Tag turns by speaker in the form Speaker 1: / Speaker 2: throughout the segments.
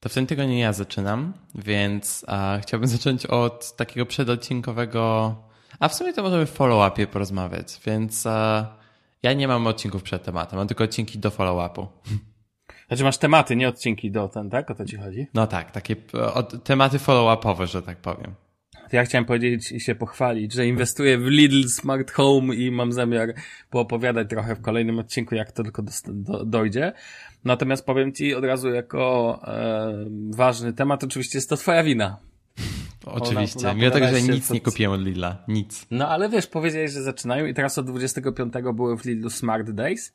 Speaker 1: To w tym tygodniu ja zaczynam, więc a, chciałbym zacząć od takiego przedodcinkowego, a w sumie to możemy w follow-upie porozmawiać, więc a, ja nie mam odcinków przed tematem, mam tylko odcinki do follow-upu.
Speaker 2: Znaczy masz tematy, nie odcinki do ten, tak? O to ci chodzi?
Speaker 1: No tak, takie o, tematy follow-upowe, że tak powiem.
Speaker 2: Ja chciałem powiedzieć i się pochwalić, że inwestuję w Lidl Smart Home i mam zamiar poopowiadać trochę w kolejnym odcinku, jak to tylko do, do, dojdzie. Natomiast powiem ci od razu jako e, ważny temat, oczywiście jest to twoja wina.
Speaker 1: Oczywiście. Ona, ona Mimo tego, że nic nie kupiłem od Lidla. Nic.
Speaker 2: No ale wiesz, powiedziałeś, że zaczynają i teraz od 25 były w Lidlu Smart Days.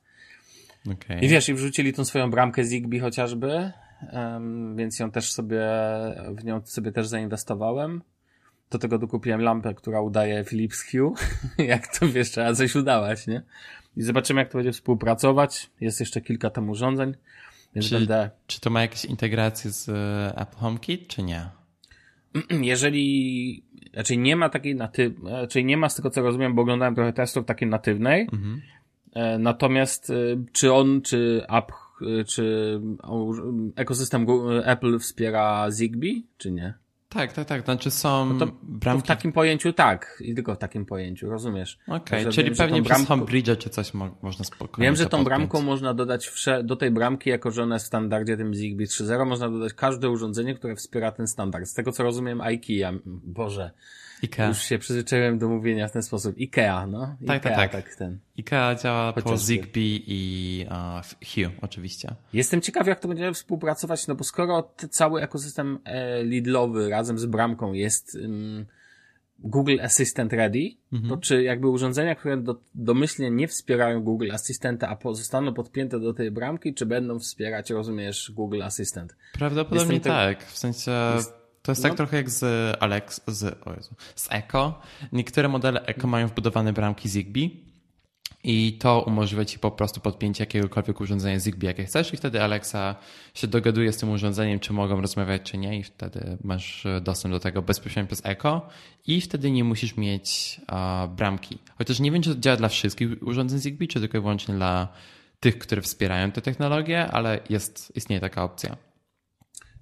Speaker 2: Okay. I wiesz, i wrzucili tą swoją bramkę Zigbee chociażby, um, więc ją też sobie, w nią sobie też zainwestowałem. Do tego dokupiłem lampę, która udaje Philips Hue. jak to wiesz, trzeba coś udawać, nie? I zobaczymy, jak to będzie współpracować. Jest jeszcze kilka tam urządzeń, więc
Speaker 1: czy,
Speaker 2: będę...
Speaker 1: Czy to ma jakieś integracje z e, Apple HomeKit, czy nie?
Speaker 2: Jeżeli, raczej nie ma takiej natyw, raczej nie ma z tego co rozumiem, bo oglądałem trochę testów takiej natywnej. Mhm. E, natomiast e, czy on, czy app, czy ekosystem Apple wspiera Zigbee, czy nie?
Speaker 1: Tak, tak, tak. Znaczy są no bramki...
Speaker 2: W takim pojęciu tak. I tylko w takim pojęciu, rozumiesz?
Speaker 1: Okej, okay, czyli wiem, pewnie przez bramką... homebridge czy coś mo można spokojnie
Speaker 2: Wiem, że tą bramką można dodać wsze... do tej bramki, jako że ona jest w standardzie tym Zigbee 3.0, można dodać każde urządzenie, które wspiera ten standard. Z tego co rozumiem IKEA, Boże,
Speaker 1: Ikea.
Speaker 2: Już się przyzwyczaiłem do mówienia w ten sposób. Ikea, no.
Speaker 1: Tak, tak, tak. tak ten. Ikea działa Chociażby. po Zigbee i uh, Hue oczywiście.
Speaker 2: Jestem ciekaw, jak to będziemy współpracować, no bo skoro cały ekosystem e, Lidlowy razem z bramką jest um, Google Assistant Ready, mhm. to czy jakby urządzenia, które do, domyślnie nie wspierają Google Assistanta, a pozostaną podpięte do tej bramki, czy będą wspierać, rozumiesz, Google Assistant?
Speaker 1: Prawdopodobnie tak, w sensie... Jest to jest tak no. tak trochę jak z Alex, z, o Jezu, z Echo. Niektóre modele Echo mają wbudowane bramki Zigbee i to umożliwia ci po prostu podpięcie jakiegokolwiek urządzenia Zigbee, jakie chcesz i wtedy Alexa się dogaduje z tym urządzeniem, czy mogą rozmawiać, czy nie i wtedy masz dostęp do tego bezpośrednio przez Echo i wtedy nie musisz mieć uh, bramki. Chociaż nie wiem, czy to działa dla wszystkich urządzeń Zigbee, czy tylko i wyłącznie dla tych, które wspierają tę technologię, ale jest, istnieje taka opcja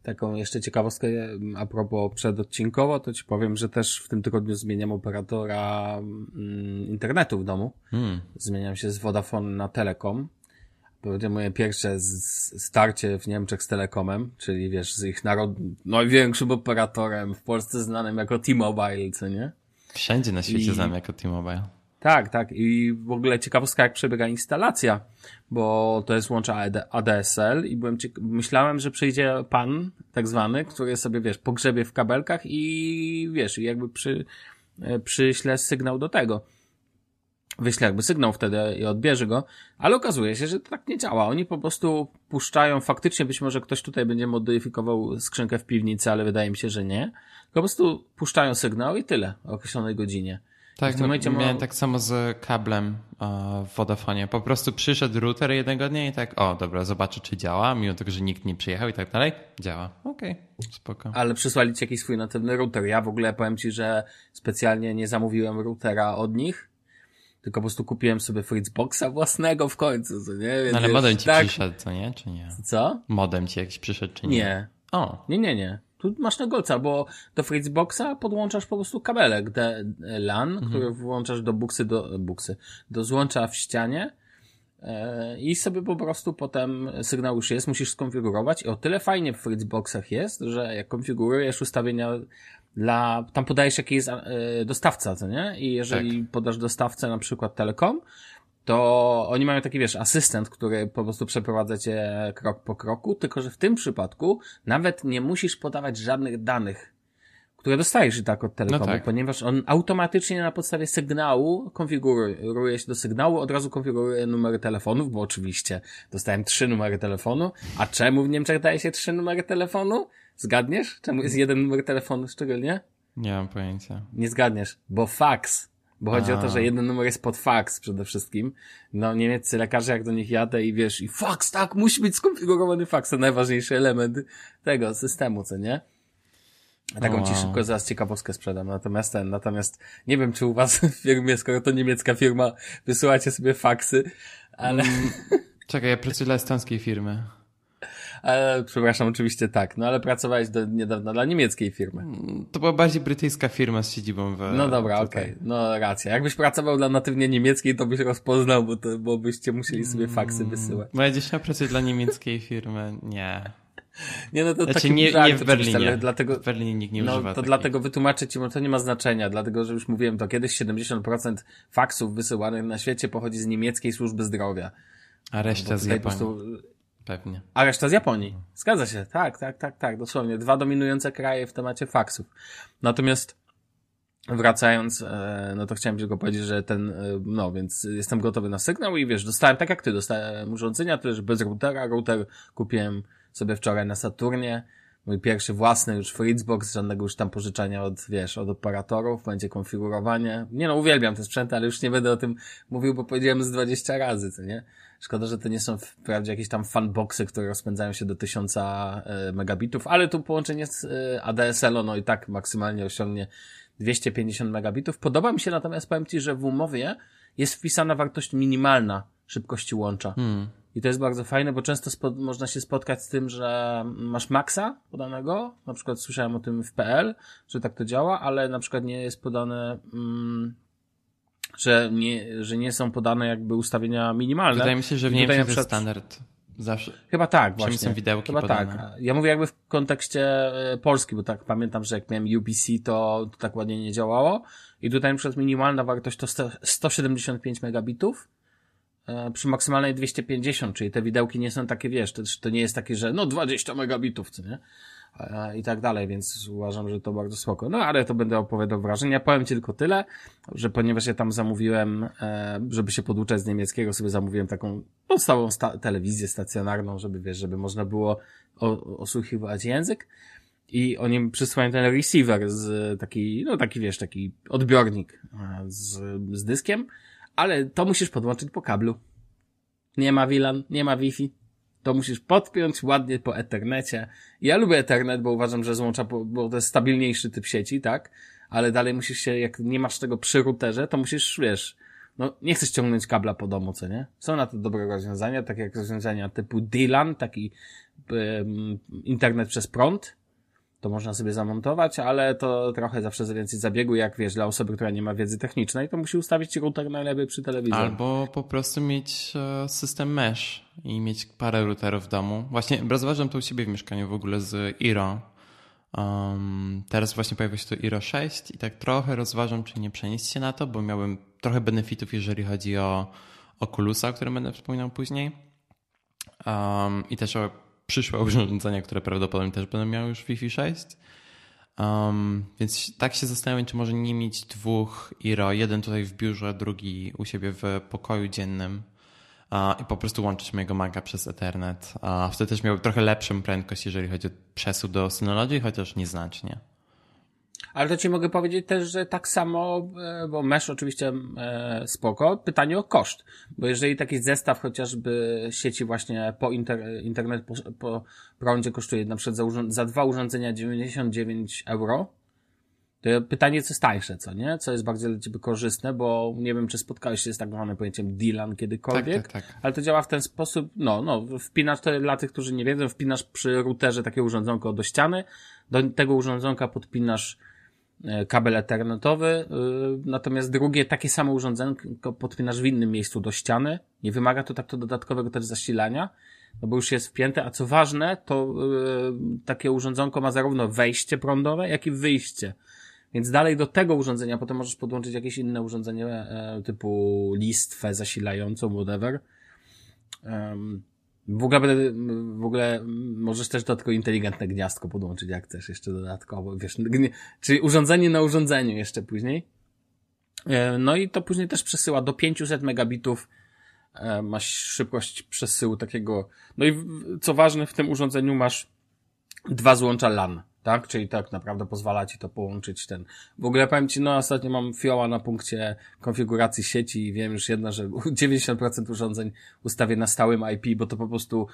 Speaker 2: taką jeszcze ciekawostkę a propos przedodcinkowo, to ci powiem, że też w tym tygodniu zmieniam operatora mm, internetu w domu. Hmm. Zmieniam się z Vodafone na Telekom. Będzie moje pierwsze starcie w Niemczech z Telekomem, czyli wiesz, z ich narod... największym operatorem w Polsce znanym jako T-Mobile, co nie?
Speaker 1: Wszędzie na świecie I... znam jako T-Mobile.
Speaker 2: Tak, tak. I w ogóle ciekawostka, jak przebiega instalacja, bo to jest łącza ADSL i byłem myślałem, że przyjdzie pan, tak zwany, który sobie, wiesz, pogrzebie w kabelkach i wiesz, jakby przy, e, przyśle sygnał do tego. Wyśle jakby sygnał wtedy i odbierze go, ale okazuje się, że to tak nie działa. Oni po prostu puszczają, faktycznie być może ktoś tutaj będzie modyfikował skrzynkę w piwnicy, ale wydaje mi się, że nie. Po prostu puszczają sygnał i tyle o określonej godzinie.
Speaker 1: Tak, no, miałem tak samo z kablem w Vodafone. Po prostu przyszedł router jednego dnia i tak, o dobra, zobaczę czy działa, mimo tego, że nikt nie przyjechał i tak dalej. Działa. Okej, okay, spoko.
Speaker 2: Ale przysłali ci jakiś swój natywny router. Ja w ogóle powiem ci, że specjalnie nie zamówiłem routera od nich, tylko po prostu kupiłem sobie Fritzboxa własnego w końcu, co nie?
Speaker 1: Więc no ale modem ci tak... przyszedł, co nie? Czy nie?
Speaker 2: Co?
Speaker 1: Modem ci jakiś przyszedł, czy nie?
Speaker 2: Nie. O. Nie, nie, nie. Tu masz na golca, bo do Fritzboxa podłączasz po prostu kabelek LAN, mhm. który włączasz do buksy, do buksy, do złącza w ścianie e, i sobie po prostu potem sygnał już jest, musisz skonfigurować i o tyle fajnie w Fritzboxach jest, że jak konfigurujesz ustawienia dla, tam podajesz jaki jest e, dostawca, co nie? I jeżeli tak. podasz dostawcę na przykład Telekom, to oni mają taki, wiesz, asystent, który po prostu przeprowadza cię krok po kroku, tylko że w tym przypadku nawet nie musisz podawać żadnych danych, które dostajesz i tak od telekomu, no tak. ponieważ on automatycznie na podstawie sygnału konfiguruje się do sygnału, od razu konfiguruje numery telefonów, bo oczywiście dostałem trzy numery telefonu, a czemu w Niemczech daje się trzy numery telefonu? Zgadniesz? Czemu jest jeden numer telefonu szczególnie?
Speaker 1: Nie mam pojęcia.
Speaker 2: Nie zgadniesz, bo fax bo chodzi A. o to, że jeden numer jest pod fax przede wszystkim. No niemieccy lekarze, jak do nich jadę i wiesz, i fax, tak, musi być skonfigurowany fax, to najważniejszy element tego systemu, co nie? Taką wow. ci szybko zaraz ciekawostkę sprzedam. Natomiast ten, natomiast nie wiem, czy u was w firmie, skoro to niemiecka firma, wysyłacie sobie faksy, ale... Mm,
Speaker 1: czekaj, ja pracuję dla estońskiej firmy.
Speaker 2: E, przepraszam, oczywiście tak, no ale pracowałeś do niedawna dla niemieckiej firmy.
Speaker 1: To była bardziej brytyjska firma z siedzibą w...
Speaker 2: No dobra, okej, okay. no racja. Jakbyś pracował dla natywnie niemieckiej, to byś rozpoznał, bo, to, bo byście musieli sobie faksy wysyłać.
Speaker 1: Moja dziewczyna pracuje dla niemieckiej firmy, nie.
Speaker 2: Nie, no to
Speaker 1: znaczy,
Speaker 2: taki
Speaker 1: nie, nie w Berlinie.
Speaker 2: Dlatego,
Speaker 1: w Berlinie nikt nie
Speaker 2: no,
Speaker 1: używa.
Speaker 2: To
Speaker 1: takiej.
Speaker 2: dlatego wytłumaczę ci, bo to nie ma znaczenia, dlatego że już mówiłem to, kiedyś 70% faksów wysyłanych na świecie pochodzi z niemieckiej służby zdrowia.
Speaker 1: A reszta z Japonii. Prostu... Pewnie.
Speaker 2: A reszta z Japonii. Zgadza się. Tak, tak, tak, tak. Dosłownie. Dwa dominujące kraje w temacie faksów. Natomiast wracając, e, no to chciałem tylko powiedzieć, że ten, e, no więc jestem gotowy na sygnał i wiesz, dostałem tak jak ty, dostałem urządzenia też bez routera. Router kupiłem sobie wczoraj na Saturnie. Mój pierwszy własny już Fritzbox, żadnego już tam pożyczania od, wiesz, od operatorów, będzie konfigurowanie. Nie no, uwielbiam te sprzęty, ale już nie będę o tym mówił, bo powiedziałem z 20 razy, co nie? Szkoda, że to nie są wprawdzie jakieś tam fanboxy, które rozpędzają się do 1000 e, megabitów, ale tu połączenie z e, ADSL, no i tak maksymalnie osiągnie 250 megabitów. Podoba mi się natomiast, powiem Ci, że w umowie jest wpisana wartość minimalna szybkości łącza. Hmm. I to jest bardzo fajne, bo często można się spotkać z tym, że masz maksa podanego, na przykład słyszałem o tym w PL, że tak to działa, ale na przykład nie jest podane, mm, że, nie, że nie są podane jakby ustawienia minimalne.
Speaker 1: Wydaje mi się, że w Niemczech przykład... jest standard. Zawsze.
Speaker 2: Chyba tak, właśnie.
Speaker 1: są widełki
Speaker 2: Chyba
Speaker 1: podane.
Speaker 2: tak. Ja mówię jakby w kontekście e, Polski, bo tak pamiętam, że jak miałem UPC, to, to tak ładnie nie działało. I tutaj na przykład minimalna wartość to 175 megabitów E, przy maksymalnej 250, czyli te widełki nie są takie, wiesz, to, to nie jest takie, że no 20 megabitów, co nie? E, I tak dalej, więc uważam, że to bardzo spoko. No ale to będę opowiadał wrażenia. Powiem ci tylko tyle, że ponieważ ja tam zamówiłem, e, żeby się poduczać z niemieckiego, sobie zamówiłem taką podstawową sta telewizję stacjonarną, żeby wiesz, żeby można było osłuchiwać język. I oni mi przysłają ten receiver z taki, no taki wiesz, taki odbiornik z, z dyskiem ale to musisz podłączyć po kablu. Nie ma WLAN, nie ma Wi-Fi. To musisz podpiąć ładnie po Ethernecie. Ja lubię Ethernet, bo uważam, że złącza, bo to jest stabilniejszy typ sieci, tak? Ale dalej musisz się, jak nie masz tego przy routerze, to musisz, wiesz, no nie chcesz ciągnąć kabla po domu, co nie? Są na to dobre rozwiązania, takie jak rozwiązania typu DLAN, taki um, internet przez prąd, to można sobie zamontować, ale to trochę zawsze za więcej zabiegu, jak wiesz, dla osoby, która nie ma wiedzy technicznej, to musi ustawić router najlepiej przy telewizorze.
Speaker 1: Albo po prostu mieć e, system mesh i mieć parę routerów w domu. Właśnie rozważam to u siebie w mieszkaniu w ogóle z Iro. Um, teraz właśnie pojawia się to Iro 6 i tak trochę rozważam, czy nie przenieść się na to, bo miałem trochę benefitów, jeżeli chodzi o Oculusa, o którym będę wspominał później. Um, I też o przyszłe urządzenia, które prawdopodobnie też będą miały już Wi-Fi 6. Um, więc tak się zastanawiam, czy może nie mieć dwóch IRO, jeden tutaj w biurze, drugi u siebie w pokoju dziennym uh, i po prostu łączyć mojego Maca przez Ethernet. Uh, wtedy też miał trochę lepszą prędkość, jeżeli chodzi o przesuw do Synology, chociaż nieznacznie.
Speaker 2: Ale to ci mogę powiedzieć też, że tak samo, e, bo mesh oczywiście e, spoko, pytanie o koszt. Bo jeżeli taki zestaw chociażby sieci właśnie po inter, internet po, po prądzie kosztuje na przykład za, za dwa urządzenia 99 euro, to pytanie, co jest tańsze, co nie? Co jest bardziej dla ciebie korzystne, bo nie wiem, czy spotkałeś się z tak zwanym pojęciem DLAN kiedykolwiek,
Speaker 1: tak, tak, tak.
Speaker 2: ale to działa w ten sposób, no, no, wpinasz to dla tych, którzy nie wiedzą, wpinasz przy routerze takie urządzonko do ściany, do tego urządzonka podpinasz kabel ethernetowy, e, natomiast drugie takie samo urządzenie podpinasz w innym miejscu do ściany. Nie wymaga to tak to dodatkowego też zasilania, no bo już jest wpięte, a co ważne, to e, takie urządzonko ma zarówno wejście prądowe, jak i wyjście. Więc dalej do tego urządzenia potem możesz podłączyć jakieś inne urządzenie typu listwę zasilającą, whatever. W ogóle, w ogóle możesz też do inteligentne gniazdko podłączyć, jak chcesz, jeszcze dodatkowo, wiesz, czyli urządzenie na urządzeniu jeszcze później. E, no i to później też przesyła do 500 megabitów, e, masz szybkość przesyłu takiego, no i co ważne, w tym urządzeniu masz dwa złącza LAN tak? Czyli tak naprawdę pozwala ci to połączyć ten. W ogóle powiem ci, no ostatnio mam fioła na punkcie konfiguracji sieci i wiem już jedno, że 90% urządzeń ustawię na stałym IP, bo to po prostu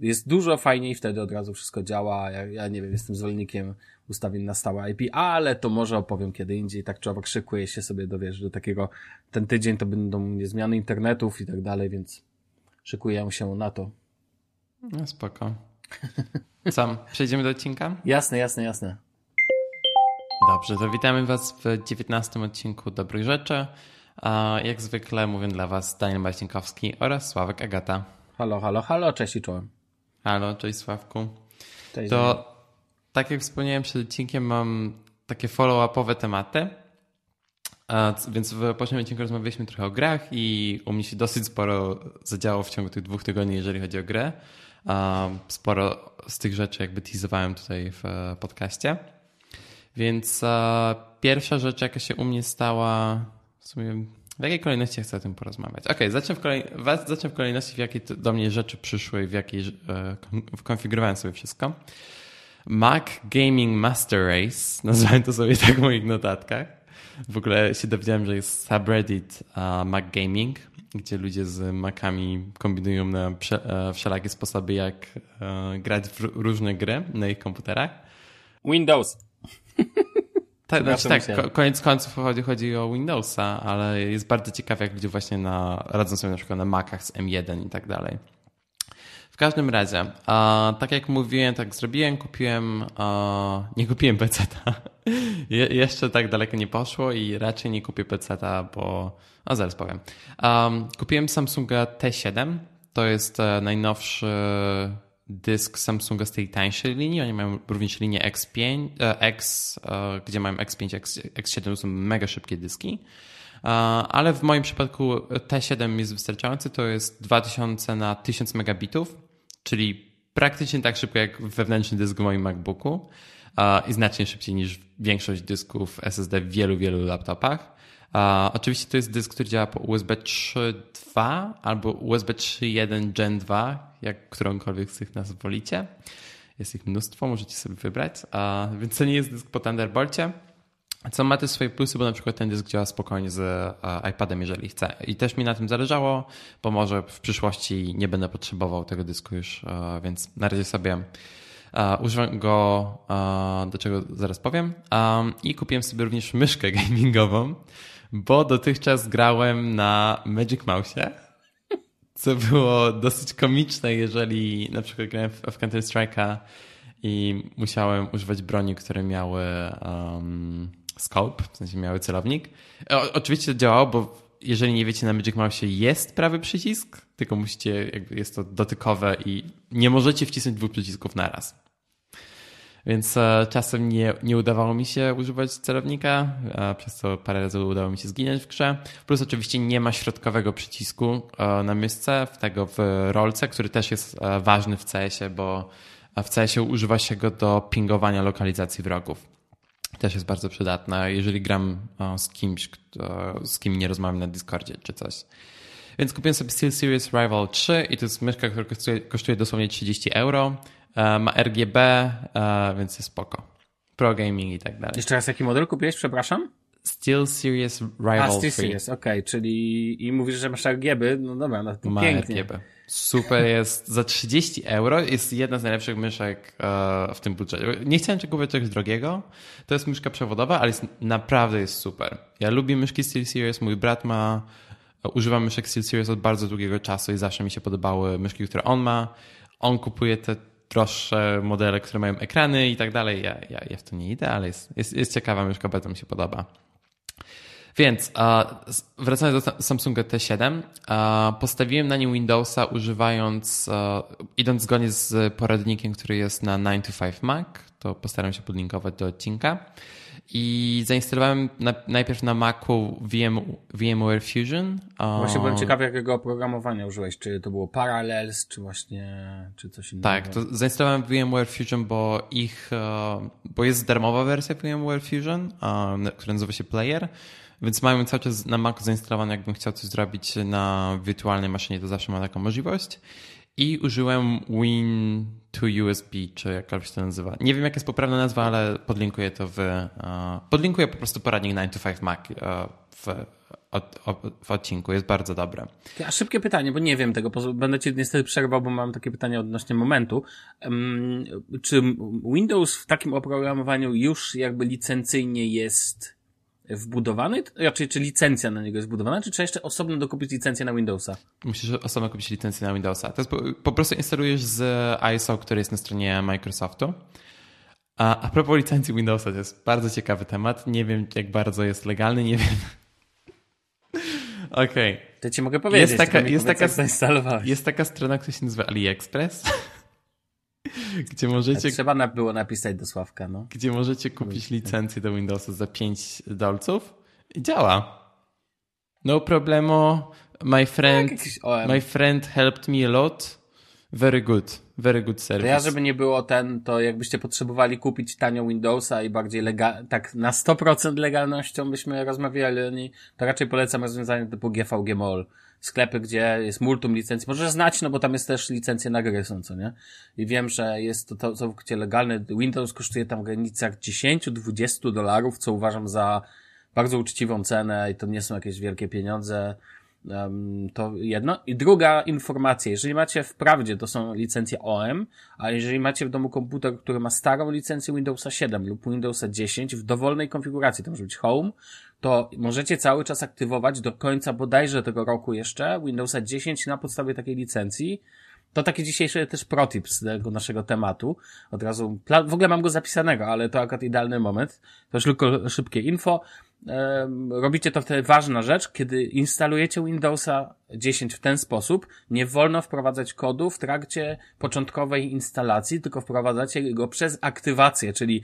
Speaker 2: jest dużo fajniej, wtedy od razu wszystko działa. Ja, ja nie wiem, jestem zwolennikiem ustawień na stałe IP, ale to może opowiem kiedy indziej. Tak człowiek szykuje się sobie do, wiesz, do takiego, ten tydzień to będą zmiany internetów i tak dalej, więc szykuję się na to.
Speaker 1: No spoko. Co, przejdziemy do odcinka?
Speaker 2: Jasne, jasne, jasne.
Speaker 1: Dobrze, to witamy Was w 19 odcinku Dobrych Rzeczy. A jak zwykle mówię dla Was Daniel Marcinkowski oraz Sławek Agata.
Speaker 2: Halo, halo, halo, cześć i czołem.
Speaker 1: Halo, cześć Sławku.
Speaker 2: Cześć.
Speaker 1: To tak jak wspomniałem przed odcinkiem, mam takie follow-upowe tematy. Więc w poprzednim odcinku rozmawialiśmy trochę o grach i u mnie się dosyć sporo zadziało w ciągu tych dwóch tygodni, jeżeli chodzi o grę. Sporo z tych rzeczy jakby teasowałem tutaj w e, podcaście. Więc e, pierwsza rzecz, jaka się u mnie stała, w sumie w jakiej kolejności chcę o tym porozmawiać? Okej, zacznę, w kolej, zacznę w kolejności, w jakiej do mnie rzeczy przyszły, w jakiej e, kon- konfigurowałem sobie wszystko. Mac Gaming Master Race, nazwałem to sobie tak w moich notatkach. W ogóle się dowiedziałem, że jest subreddit uh, Mac Gaming, gdzie ludzie z Macami kombinują na e, wszelakie sposoby, jak e, grać w różne gry na ich komputerach.
Speaker 2: Windows.
Speaker 1: Tak,
Speaker 2: Na
Speaker 1: znaczy, tak koniec końców chodzi, chodzi o Windowsa, ale jest bardzo ciekawe, jak ludzie właśnie na, radzą sobie na przykład na Macach z M1 i tak dalej. W każdym razie, tak jak mówiłem, tak zrobiłem, kupiłem, nie kupiłem PC-ta. Je, jeszcze tak daleko nie poszło i raczej nie kupię PC-ta, bo, a zaraz powiem. Kupiłem Samsunga T7, to jest e, najnowszy dysk Samsunga z tej tańszej linii. Oni mają również linię X5, e, X, e, gdzie mają X5, X, X7 to są mega szybkie dyski. E, Ale w moim przypadku T7 jest wystarczający, to jest 2000 na 1000 megabitów, czyli praktycznie tak szybko jak wewnętrzny dysk w moim MacBooku i znacznie szybciej niż większość dysków SSD w wielu, wielu laptopach. Oczywiście to jest dysk, który działa po USB 3.2 albo USB 3.1 Gen 2, jak którąkolwiek z tych nazw wolicie. Jest ich mnóstwo, możecie sobie wybrać. Więc to nie jest dysk po Thunderbolcie. Co ma też swoje plusy, bo na przykład ten dysk działa spokojnie z e, iPadem, jeżeli chce. I też mi na tym zależało, bo może w przyszłości nie będę potrzebował tego dysku już, e, więc na razie sobie e, używam go, do czego zaraz powiem. I kupiłem sobie również myszkę gamingową, bo dotychczas grałem na Magic Mouse'ie, co było dosyć komiczne, jeżeli na przykład grałem w Counter Strike'a i musiałem używać broni, które miały um, scope, w sensie miały celownik. O, oczywiście działało, bo jeżeli nie wiecie, na Magic Mouse jest prawy przycisk, tylko musicie, jakby jest to dotykowe i nie możecie wcisnąć dwóch przycisków na raz. Więc e, czasem nie, nie udawało mi się używać celownika, a przez co parę razy udało mi się zginąć w grze. Plus oczywiście nie ma środkowego przycisku e, na myszce, w tego w rolce, który też jest e, ważny w CS-ie, bo w CS-ie używa się go do pingowania lokalizacji wrogów. Też jest bardzo przydatna, jeżeli gram e, z kimś, kto, z kim nie rozmawiam na Discordzie czy coś. Więc kupiłem sobie SteelSeries Rival 3 i to jest myszka, która kosztuje, kosztuje dosłownie 30 euro. E, Ma RGB, e, więc jest spoko. Pro gaming i tak dalej.
Speaker 2: Jeszcze raz, jaki model kupiłeś, przepraszam?
Speaker 1: SteelSeries
Speaker 2: A,
Speaker 1: Rival
Speaker 2: Steel
Speaker 1: 3
Speaker 2: Series, okej, czyli i mówisz, że masz RGB, no dobra, no to
Speaker 1: ma
Speaker 2: pięknie.
Speaker 1: RGB. Super jest. Za 30 euro jest jedna z najlepszych myszek e, w tym budżecie. Nie chciałem czegoś kupić czegoś drogiego. To jest myszka przewodowa, ale jest, naprawdę jest super. Ja lubię myszki SteelSeries. Mój brat ma Używam myszek SteelSeries od bardzo długiego czasu i zawsze mi się podobały myszki, które on ma. On kupuje te droższe modele, które mają ekrany i tak dalej. Ja, ja, ja w to nie idę, ale jest, jest, jest ciekawa myszka, bardzo mi się podoba. Więc wracając do Samsunga T7, a, postawiłem na nim Windowsa używając, idąc zgodnie z poradnikiem, który jest na 9 to 5 Mac, to postaram się podlinkować do odcinka. I zainstalowałem na, najpierw na Macu VM, VMware Fusion.
Speaker 2: Właśnie byłem ciekawy, jakiego oprogramowania użyłeś. Czy to było Parallels, czy właśnie, czy coś innego?
Speaker 1: Tak, to zainstalowałem VMware Fusion, bo ich, e, bo jest darmowa wersja VMware Fusion, która nazywa się Player, więc mają cały czas na Macu zainstalowane, jakbym chciał coś zrobić na wirtualnej maszynie, to zawsze ma taką możliwość. I użyłem Win to USB, czy się to nazywa. Nie wiem, jaka jest poprawna nazwa, ale podlinkuję to w, e, podlinkuję po prostu poradnik 9 to 5 Mac e, w, w odcinku. Jest bardzo dobre.
Speaker 2: A szybkie pytanie, bo nie wiem tego, będę cię niestety przerwał, bo mam takie pytanie odnośnie momentu. Czy Windows w takim oprogramowaniu już jakby licencyjnie jest wbudowany, raczej czy licencja na niego jest wbudowana, czy trzeba jeszcze osobno dokupić licencję na Windowsa?
Speaker 1: Musisz osobno kupić licencję na Windowsa. To jest po, prostu instalujesz z ISO, który jest na stronie Microsoftu. A, a propos licencji Windowsa, to jest bardzo ciekawy temat. Nie wiem, jak bardzo jest legalny, nie wiem. Okej. Okay.
Speaker 2: To ci mogę powiedzieć.
Speaker 1: Jest taka, jest, taka, jest taka strona, która się nazywa AliExpress, gdzie możecie...
Speaker 2: Trzeba było napisać do Sławka, no.
Speaker 1: Gdzie możecie kupić licencję do Windowsa za 5 dolców i działa. No problemo. My friend, my friend helped me a lot. Very good. Very good service.
Speaker 2: To ja, żeby nie było ten, to jakbyście potrzebowali kupić tanio Windowsa i bardziej legal, tak na 100% legalnością byśmy rozmawiali, to raczej polecam rozwiązanie typu GVG Mall. Sklepy, gdzie jest multum licencji. Możesz znać, no bo tam jest też licencje na gry są, co nie? I wiem, że jest to, to całkowicie legalne. Windows kosztuje tam w granicach 10-20 dolarów, co uważam za bardzo uczciwą cenę i to nie są jakieś wielkie pieniądze. To jedno. I druga informacja, jeżeli macie wprawdzie, to są licencje OM, a jeżeli macie w domu komputer, który ma starą licencję Windowsa 7 lub Windowsa 10 w dowolnej konfiguracji, to może być Home, to możecie cały czas aktywować do końca bodajże tego roku jeszcze Windowsa 10 na podstawie takiej licencji. To taki dzisiejszy też protip z tego naszego tematu. Od razu, w ogóle mam go zapisanego, ale to akurat idealny moment. To już tylko szybkie info robicie to wtedy ważna rzecz, kiedy instalujecie Windowsa 10 w ten sposób, nie wolno wprowadzać kodu w trakcie początkowej instalacji, tylko wprowadzacie go przez aktywację, czyli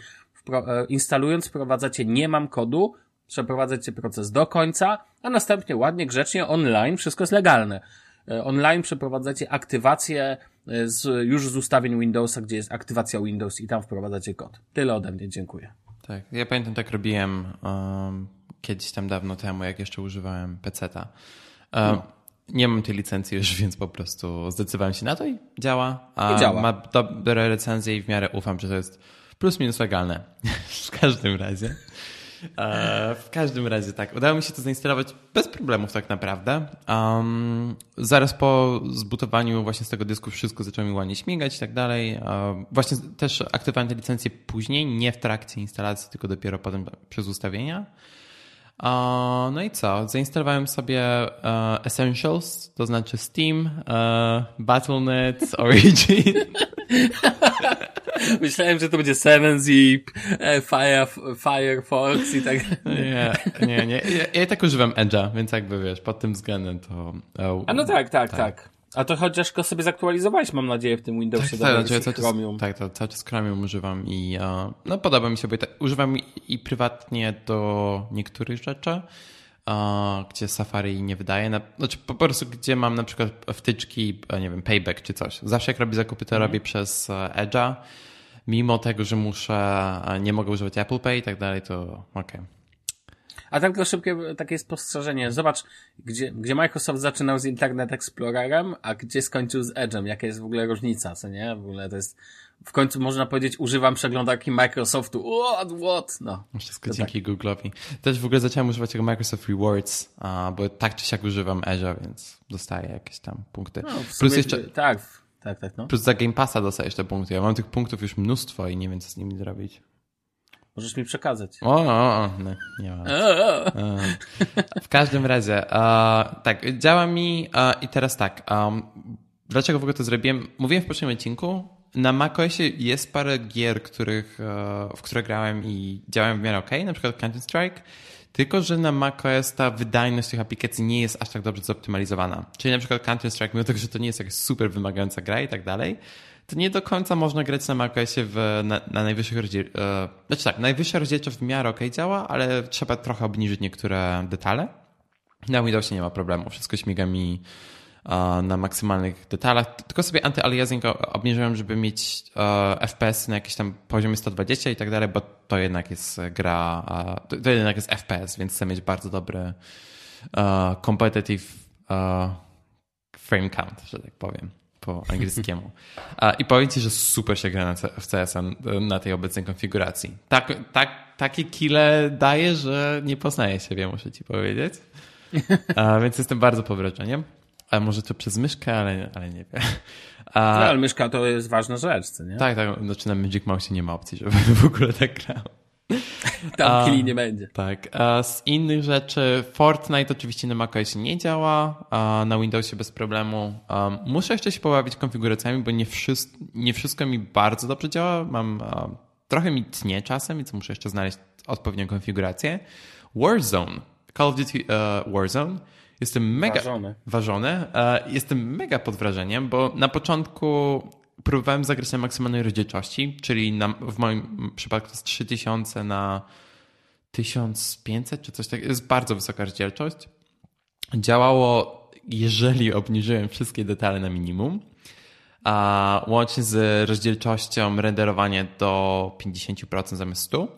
Speaker 2: e, instalując wprowadzacie nie mam kodu, przeprowadzacie proces do końca, a następnie ładnie, grzecznie online, wszystko jest legalne. E, online przeprowadzacie aktywację e, z, już z ustawień Windowsa, gdzie jest aktywacja Windows i tam wprowadzacie kod. Tyle ode mnie, dziękuję.
Speaker 1: Tak, ja pamiętam, tak robiłem um, kiedyś tam dawno temu, jak jeszcze używałem PC-ta. Um, no. Nie mam tej licencji już, więc po prostu zdecydowałem się na to i działa.
Speaker 2: A I działa.
Speaker 1: Ma dobre recenzje i w miarę ufam, że to jest plus minus legalne. w każdym razie. E, w każdym razie tak, udało mi się to zainstalować bez problemów tak naprawdę. Um, zaraz po zbutowaniu właśnie z tego dysku wszystko zaczęło mi ładnie śmigać i tak dalej. E, właśnie też aktywowałem te licencje później, nie w trakcie instalacji, tylko dopiero potem przez ustawienia. E, no i co? Zainstalowałem sobie Essentials, to znaczy Steam, Battle.net, Origin.
Speaker 2: Myślałem, że to będzie Seven Zip, e, Fire, Firefox i tak
Speaker 1: Nie, nie, nie. Ja, ja tak używam Edge'a, więc jakby wiesz, pod tym względem to...
Speaker 2: Oh, A no tak, tak, tak, tak. A to chociaż go sobie zaktualizowałeś, mam nadzieję, w tym Windowsie
Speaker 1: tak,
Speaker 2: do
Speaker 1: tak, Chromium. Tak, to cały czas Chromium używam i uh, no podoba mi się, bo tak, używam i, i prywatnie do niektórych rzeczy, gdzie Safari nie wydaje. Na, znaczy po prostu, gdzie mam na przykład wtyczki, nie wiem, Payback czy coś. Zawsze jak robię zakupy, to mm. robię przez Edge'a mimo tego, że muszę, nie mogę używać Apple Pay i tak dalej, to okej. Okay.
Speaker 2: A tak tylko szybkie takie spostrzeżenie. Zobacz, gdzie, gdzie Microsoft zaczynał z Internet Explorerem, a gdzie skończył z Edge'em. Jaka jest w ogóle różnica, co nie? W ogóle to jest, w końcu można powiedzieć, używam przeglądarki Microsoftu. What, what? No.
Speaker 1: Wszystko dzięki tak. Google'owi. Też w ogóle zacząłem używać tego Microsoft Rewards, bo tak czy siak używam Azure, więc dostaję jakieś tam punkty. No,
Speaker 2: Plus jeszcze... Tak, tak, tak, no.
Speaker 1: Plus za Game Passa dostajesz te punkty. Ja mam tych punktów już mnóstwo i nie wiem, co z nimi zrobić.
Speaker 2: Możesz mi przekazać.
Speaker 1: O, o, o nie, nie ma. W każdym razie, uh, tak, działa mi uh, i teraz tak. Um, dlaczego w ogóle to zrobiłem? Mówiłem w poprzednim odcinku, na macOSie jest parę gier, których, uh, w które grałem i działałem w miarę ok, na przykład Counter Strike. Tylko, że na macOS ta wydajność tych aplikacji nie jest aż tak dobrze zoptymalizowana. Czyli na przykład Counter-Strike, mimo tego, że to nie jest jakaś super wymagająca gra i tak dalej, to nie do końca można grać na macOSie w, na, na najwyższych rozdzielczościach. E, znaczy tak, najwyższa rozdzielczość w miarę ok działa, ale trzeba trochę obniżyć niektóre detale. Na Windowsie nie ma problemu. Wszystko śmiga mi na maksymalnych detalach. Tylko sobie anty-aliasing obniżyłem, żeby mieć FPS na jakimś tam poziomie 120 i tak dalej, bo to jednak jest gra, to jednak jest FPS, więc chcę mieć bardzo dobry competitive frame count, że tak powiem po angielskiemu. I powiem ci, że super się gra w CS na tej obecnej konfiguracji. Tak, tak, takie kile daje, że nie poznaje siebie, muszę ci powiedzieć. więc jestem bardzo pod wrażeniem. A może to przez myszkę, ale, ale nie wiem.
Speaker 2: A... No, ale myszka to jest ważna rzecz, co nie?
Speaker 1: Tak, tak. Znaczy na Magic Mouse nie ma opcji, żeby w ogóle tak grał.
Speaker 2: Tam kili nie będzie.
Speaker 1: Tak. Z innych rzeczy Fortnite oczywiście na macOSie nie działa, a na Windowsie bez problemu. Muszę jeszcze się pobawić konfiguracjami, bo nie, wszystko, nie wszystko mi bardzo dobrze działa. Mam trochę mi tnie czasem, więc muszę jeszcze znaleźć odpowiednią konfigurację. Warzone, Call of Duty uh, Warzone. Jestem mega
Speaker 2: ważony.
Speaker 1: Uh, jestem mega pod wrażeniem, bo na początku próbowałem zagrać na maksymalnej rozdzielczości, czyli na, w moim przypadku jest 3000 na 1500 czy coś takiego. Jest bardzo wysoka rozdzielczość. Działało, jeżeli obniżyłem wszystkie detale na minimum, a łącznie z rozdzielczością renderowanie do 50% zamiast 100%.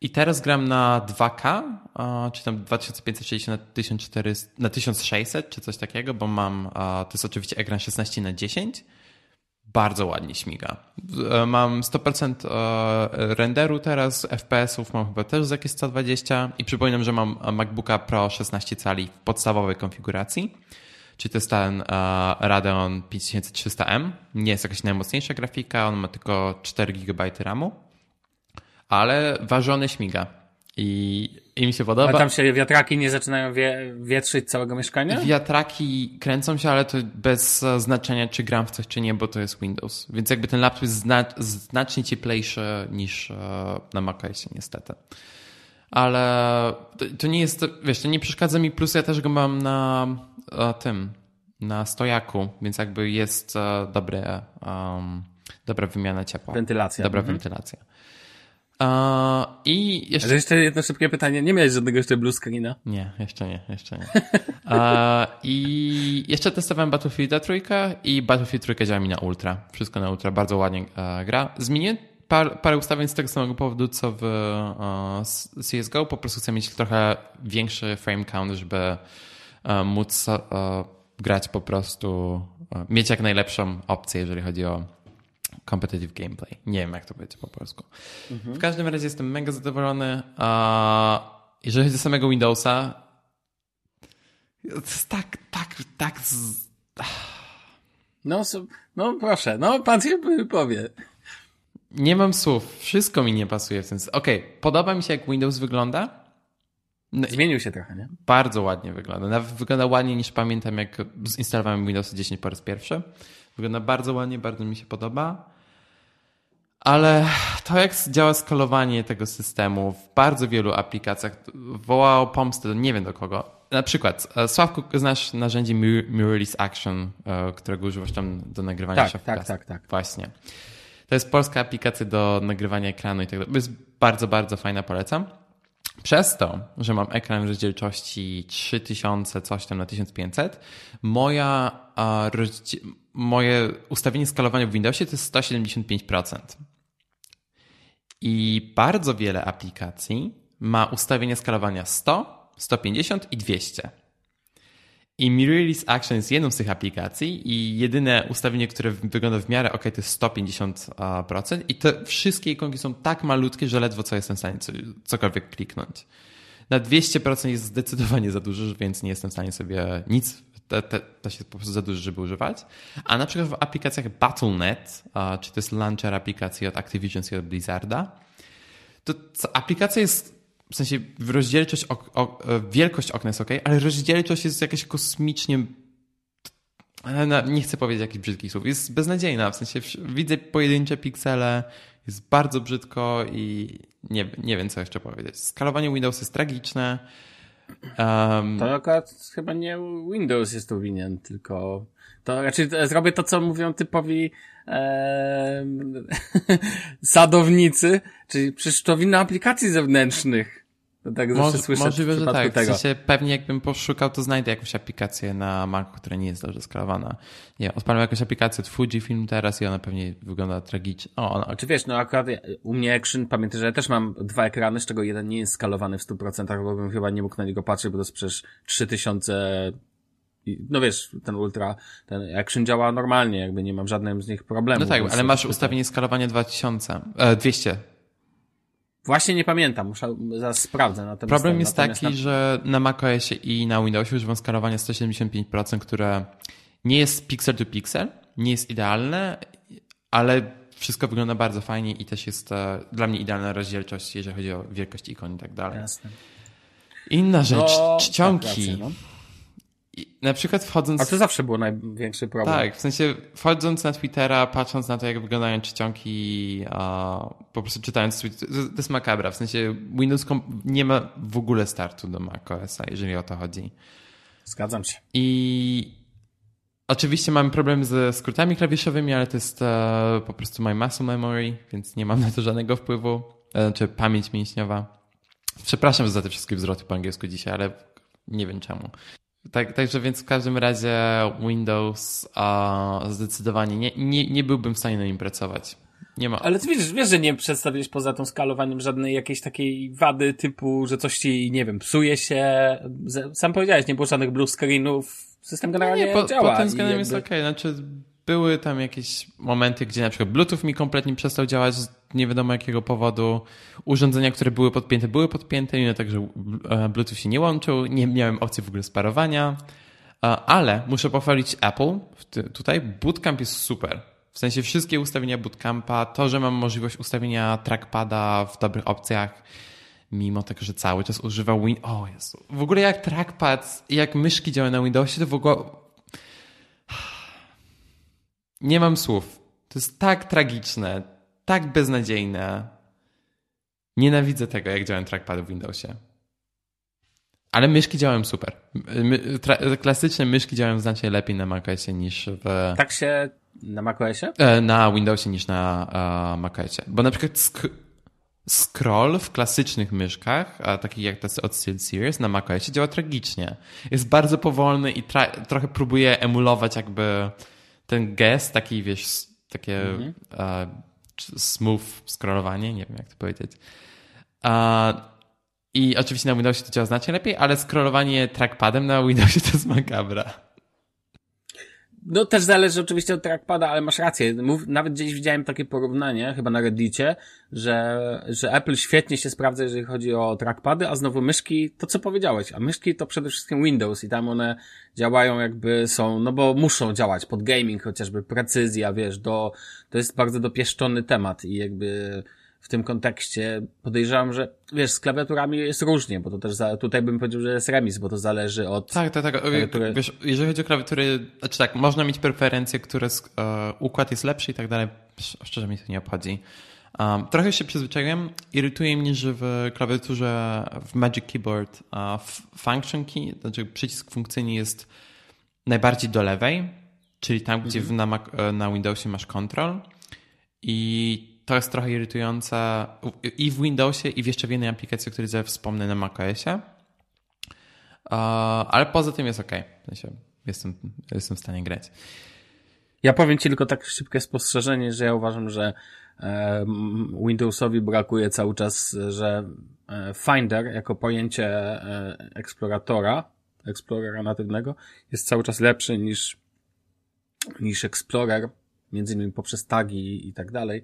Speaker 1: I teraz gram na 2K, czy tam 2560 na 1400, na 1600 czy coś takiego, bo mam, to jest oczywiście ekran 16 na 10 bardzo ładnie śmiga. E, mam 100% e, renderu teraz, FPS-ów mam chyba też z jakieś 120 i przypominam, że mam MacBooka Pro 16 cali w podstawowej konfiguracji, czyli to jest ten e, Radeon 5300M. Nie jest jakaś najmocniejsza grafika, on ma tylko 4 GB RAMu, ale ważony śmiga. I, I mi się podoba.
Speaker 2: Ale tam się wiatraki nie zaczynają wie, wietrzyć całego mieszkania?
Speaker 1: Wiatraki kręcą się, ale to bez znaczenia, czy gram w coś, czy nie, bo to jest Windows. Więc jakby ten laptop jest zna, znacznie cieplejszy niż e, na macOSie, niestety. Ale to, to, nie jest, wiesz, to nie przeszkadza mi, plus ja też go mam na tym, na stojaku, więc jakby jest e, dobre, um, dobra wymiana ciepła.
Speaker 2: Wentylacja.
Speaker 1: Dobra mhm. wentylacja. I
Speaker 2: jeszcze... Ale jeszcze jedno szybkie pytanie. Nie miałeś żadnego jeszcze blue screena?
Speaker 1: Nie, jeszcze nie, jeszcze nie. I jeszcze testowałem Battlefield trójkę i Battlefield trójkę działa mi na ultra. Wszystko na ultra, bardzo ładnie e, gra. Zmienię par, parę ustawień z tego samego powodu, co w e, CSGO. Po prostu chcę mieć trochę większy frame count, żeby e, móc grać po prostu, mieć jak najlepszą opcję, jeżeli chodzi o competitive gameplay. Nie wiem, jak to powiedzieć po polsku. Mhm. W każdym razie jestem mega zadowolony. Jeżeli chodzi o samego Windowsa, to jest tak, tak, tak. Z...
Speaker 2: No, no proszę, no pan się powie.
Speaker 1: Nie mam słów, wszystko mi nie pasuje w ten sposób. Okej, okay, podoba mi się jak Windows wygląda.
Speaker 2: No Zmienił się trochę, nie?
Speaker 1: Bardzo ładnie wygląda. Nawet wygląda ładniej niż pamiętam, jak zinstalowałem Windows 10 po raz pierwszy. Wygląda bardzo ładnie, bardzo mi się podoba. Ale to, jak działa skalowanie tego systemu w bardzo wielu aplikacjach, wołało pomstę, nie wiem do kogo. Na przykład, e, Sławku, znasz narzędzie Mirrorless Action, e, którego używasz tam do nagrywania
Speaker 2: tak, tak, tak, tak.
Speaker 1: Właśnie. To jest polska aplikacja do nagrywania ekranu i tak dalej. Jest bardzo, bardzo fajna, polecam. Przez to, że mam ekran rozdzielczości 3000 coś tam na 1500, moja, moje ustawienie skalowania w Windowsie to jest 175%. I bardzo wiele aplikacji ma ustawienie skalowania 100, 150 i 200. I Mirrorless Action jest jedną z tych aplikacji i jedyne ustawienie, które wygląda w miarę ok, to jest 150% i te wszystkie ikonki są tak malutkie, że ledwo co jestem w stanie cokolwiek kliknąć. Na 200% jest zdecydowanie za dużo, więc nie jestem w stanie sobie nic, to, to się po prostu za dużo, żeby używać. A na przykład w aplikacjach Battle.net, czy to jest launcher aplikacji od Activision i od Blizzarda, to aplikacja jest w sensie rozdzielczość, ok, ok, e, wielkość okna jest ok, ale rozdzielczość jest jakaś kosmicznie nie chcę powiedzieć jakichś brzydkich słów. Jest beznadziejna, w sensie widzę pojedyncze piksele, jest bardzo brzydko i nie, nie wiem, co jeszcze powiedzieć. Skalowanie Windows jest tragiczne.
Speaker 2: Um, to akurat chyba nie Windows jest tu winien, tylko to raczej zrobię to, co mówią typowi e, sadownicy, czyli przecież to wina aplikacji zewnętrznych. To tak
Speaker 1: Może, słyszę możliwe, że tak. Tego. W sensie pewnie jakbym poszukał, to znajdę jakąś aplikację na Macu, która nie jest dobrze skalowana. Nie, odpalam jakąś aplikację od Fujifilm teraz i ona pewnie wygląda tragicznie. O, ona...
Speaker 2: Czy wiesz, no akurat u mnie Action, pamiętaj, że ja też mam dwa ekrany, z czego jeden nie jest skalowany w 100%, bo bym chyba nie mógł na niego patrzeć, bo to jest przecież 3000 no wiesz, ten Ultra, ten Action działa normalnie, jakby nie mam żadnym z nich problemu.
Speaker 1: No tak, ale masz ustawienie skalowania 2000, e, 200.
Speaker 2: Właśnie nie pamiętam, muszę, zaraz sprawdzę.
Speaker 1: Natomiast Problem jest taki, na... że na macOSie i na Windowsie używam skalowania 175%, które nie jest pixel to pixel, nie jest idealne, ale wszystko wygląda bardzo fajnie i też jest e, dla mnie idealna rozdzielczość, jeżeli chodzi o wielkość ikon i tak dalej.
Speaker 2: Jasne.
Speaker 1: Inna rzecz,
Speaker 2: No,
Speaker 1: czcionki.
Speaker 2: tak, racja, no.
Speaker 1: I na przykład wchodząc...
Speaker 2: A to zawsze był największy problem.
Speaker 1: Tak, w sensie wchodząc na Twittera, patrząc na to, jak wyglądają czcionki, po prostu czytając tweet, to, to jest makabra. W sensie Windows nie ma w ogóle startu do macOSa, jeżeli o to chodzi.
Speaker 2: Zgadzam się.
Speaker 1: I oczywiście mamy problem ze skrótami klawiszowymi, ale to jest e, po prostu my muscle memory, więc nie mam na to żadnego wpływu. Znaczy pamięć mięśniowa. Przepraszam za te wszystkie wzroty po angielsku dzisiaj, ale nie wiem czemu. Tak, także więc w każdym razie Windows a, zdecydowanie nie, nie, nie byłbym w stanie na nim pracować. Nie ma.
Speaker 2: Ale ty wiesz, wiesz, że nie przedstawiłeś poza tą skalowaniem żadnej jakiejś takiej wady typu, że coś ci, nie wiem, psuje się. Sam powiedziałeś, nie było żadnych blue screenów. System generalnie
Speaker 1: nie, po,
Speaker 2: działa.
Speaker 1: pod tym względem jest
Speaker 2: jakby-
Speaker 1: okej. Znaczy były tam jakieś momenty, gdzie na przykład Bluetooth mi kompletnie przestał działać nie wiadomo jakiego powodu. Urządzenia, które były podpięte, były podpięte, mimo tak, że e, Bluetooth się nie łączył. Nie miałem opcji w ogóle sparowania. E, Ale muszę pochwalić Apple. Tutaj Bootcamp jest super. W sensie wszystkie ustawienia Bootcampa, to, że mam możliwość ustawienia trackpada w dobrych opcjach, mimo tego, że cały czas używał Win... O Jezu. W ogóle jak trackpad, jak myszki działają na Windowsie, to w ogóle... Nie mam słów. To jest tak tragiczne, tak beznadziejne. Nienawidzę tego, jak działają trackpady w Windowsie. Ale myszki działają super. My, tra- klasyczne myszki działają znacznie lepiej na macOSie niż w...
Speaker 2: Tak się na macOSie?
Speaker 1: E, Na Windowsie niż na e, macOSie. Bo na przykład sk scroll w klasycznych myszkach, a takich jak tacy od SteelSeries na macOSie działa tragicznie. Jest bardzo powolny i trochę próbuje emulować jakby ten gest, taki wiesz, takie e, czy- smooth scrollowanie, nie wiem jak to powiedzieć. I oczywiście na Windowsie to działa znacznie lepiej, ale scrollowanie trackpadem na Windowsie to jest makabra.
Speaker 2: No też zależy oczywiście od trackpada, ale masz rację. Mów, nawet gdzieś widziałem takie porównanie, chyba na Reddicie, że, że Apple świetnie się sprawdza, jeżeli chodzi o trackpady, a znowu myszki, to co powiedziałeś, a myszki to przede wszystkim Windows i tam one działają jakby są, no bo muszą działać pod gaming chociażby, precyzja, wiesz, do, to jest bardzo dopieszczony temat i jakby w tym kontekście podejrzewam, że wiesz, z klawiaturami jest różnie, bo to też za, tutaj bym powiedział, że jest remis, bo to zależy od
Speaker 1: Tak, tak, tak.
Speaker 2: Klawiatury-
Speaker 1: Wiesz, jeżeli chodzi o klawiatury, znaczy tak, można mieć preferencje, które e, układ jest lepszy i tak dalej. Sz- Szczerze mi to nie obchodzi. Um, trochę się przyzwyczaiłem. Irytuje mnie, że w klawiaturze w Magic Keyboard uh, function key, znaczy przycisk funkcyjny jest najbardziej do lewej, czyli tam, gdzie w, na, Mac, e, na Windowsie masz control i to jest trochę irytujące i w Windowsie i w jeszcze w jednej aplikacji, o której zaraz wspomnę na macOSie. Uh, ale poza tym jest ok. W sensie jestem, jestem w stanie grać.
Speaker 2: Ja powiem Ci tylko tak szybkie spostrzeżenie, że ja uważam, że e, Windowsowi brakuje cały czas, że e, Finder jako pojęcie e, eksploratora, eksplorera natywnego, jest cały czas lepszy niż, niż Explorer, między innymi poprzez tagi i tak dalej.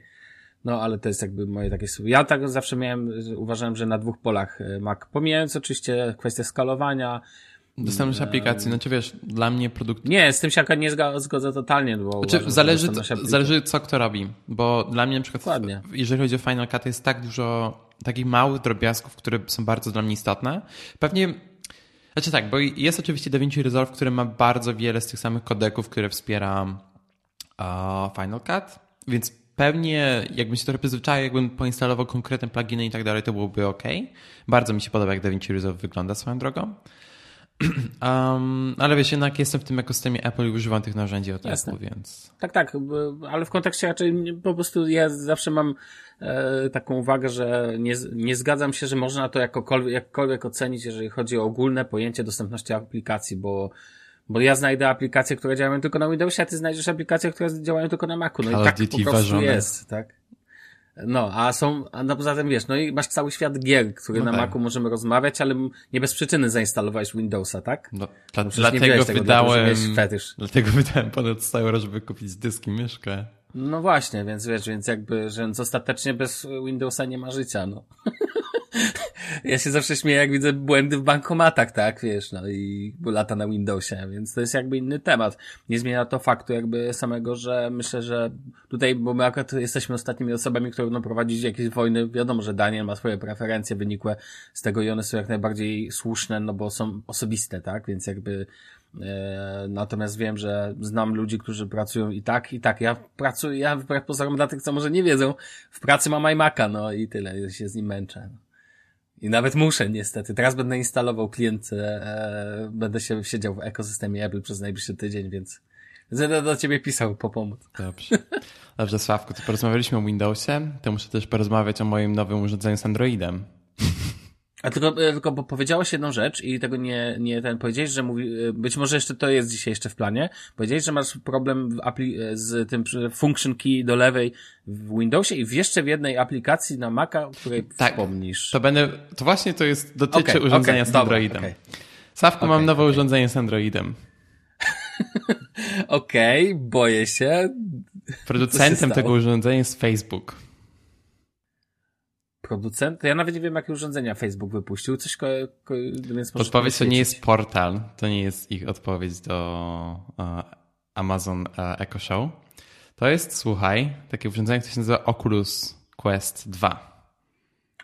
Speaker 2: No, ale to jest jakby moje takie słowo. Ja tak zawsze miałem, uważałem, że na dwóch polach e, Mac, pomijając oczywiście kwestię skalowania,
Speaker 1: Dostępność aplikacji, znaczy wiesz, dla mnie produkt...
Speaker 2: nie, z tym się nie zga- zgodzę totalnie, bo
Speaker 1: Znaczy,
Speaker 2: uważam,
Speaker 1: zależy, zależy co kto robi, bo dla mnie na przykład,
Speaker 2: Dokładnie.
Speaker 1: jeżeli chodzi o Final Cut, jest tak dużo takich małych drobiazgów, które są bardzo dla mnie istotne. Pewnie, znaczy tak, bo jest oczywiście DaVinci Resolve, który ma bardzo wiele z tych samych kodeków, które wspiera uh, Final Cut, więc pewnie jakbym się trochę przyzwyczaił, jakbym poinstalował konkretne pluginy i tak dalej, to byłoby ok. Bardzo mi się podoba, jak DaVinci Resolve wygląda swoją drogą. Um, ale wiesz, jednak jestem w tym ekosystemie Apple i używam tych narzędzi od
Speaker 2: Jasne.
Speaker 1: Apple, więc...
Speaker 2: Tak, tak, ale w kontekście raczej po prostu ja zawsze mam e, taką uwagę, że nie, nie zgadzam się, że można to jakokolwiek, jakkolwiek ocenić, jeżeli chodzi o ogólne pojęcie dostępności aplikacji, bo bo ja znajdę aplikacje, które działają tylko na Windowsie, a ty znajdziesz aplikacje, które działają tylko na Macu. No
Speaker 1: Call
Speaker 2: i tak
Speaker 1: Duty
Speaker 2: po prostu
Speaker 1: ważone.
Speaker 2: jest, tak? No, a są, a no poza tym wiesz, no i masz cały świat gier, który
Speaker 1: No
Speaker 2: na
Speaker 1: tak.
Speaker 2: Macu możemy rozmawiać, ale nie bez przyczyny zainstalowałeś Windowsa, tak?
Speaker 1: No, dla, dlatego
Speaker 2: tego,
Speaker 1: wydałem... Dlatego wydałem ponad 100 euro, żeby kupić dysk i myszkę.
Speaker 2: No właśnie, więc wiesz, więc jakby, że więc ostatecznie bez Windowsa nie ma życia, no. Ja się zawsze śmieję, jak widzę błędy w bankomatach, tak, wiesz, no i lata na Windowsie, więc to jest jakby inny temat. Nie zmienia to faktu jakby samego, że myślę, że tutaj, bo my akurat jesteśmy ostatnimi osobami, które będą prowadzić jakieś wojny. Wiadomo, że Daniel ma swoje preferencje wynikłe z tego i one są jak najbardziej słuszne, no bo są osobiste, tak, więc jakby E, natomiast wiem, że znam ludzi, którzy pracują i tak, i tak. Ja pracuję, ja wbrew pozorom dla tych, co może nie wiedzą, w pracy mam iMac'a, no i tyle, się z nim męczę. I nawet muszę niestety. Teraz będę instalował klient, e, będę się siedział w ekosystemie Apple przez najbliższy tydzień, więc będę do ciebie pisał po pomoc.
Speaker 1: Dobrze. Dobrze, Sławku, to porozmawialiśmy o Windowsie, to muszę też porozmawiać o moim nowym urządzeniu z Androidem.
Speaker 2: A tylko, e, tylko bo powiedziałeś jedną rzecz i tego nie, nie ten powiedziałeś, że mówi, e, być może jeszcze to jest dzisiaj jeszcze w planie. Powiedziałeś, że masz problem e, z tym function key do lewej w Windowsie i w jeszcze w jednej aplikacji na Maca, o której tak, wspomnisz.
Speaker 1: To będę, to właśnie to jest, dotyczy okay, urządzenia okay, z Androidem. Dobra, okay. Sawku, mam nowe urządzenie z Androidem.
Speaker 2: Okej, boję się.
Speaker 1: Producentem tego urządzenia jest Facebook
Speaker 2: producent. Ja nawet nie wiem, jakie urządzenia Facebook wypuścił. Coś ko, ko
Speaker 1: więc Odpowiedź to nie jest portal, to nie jest ich odpowiedź do uh, Amazon uh, Echo Show. To jest, słuchaj, takie urządzenie, które się nazywa Oculus Quest 2.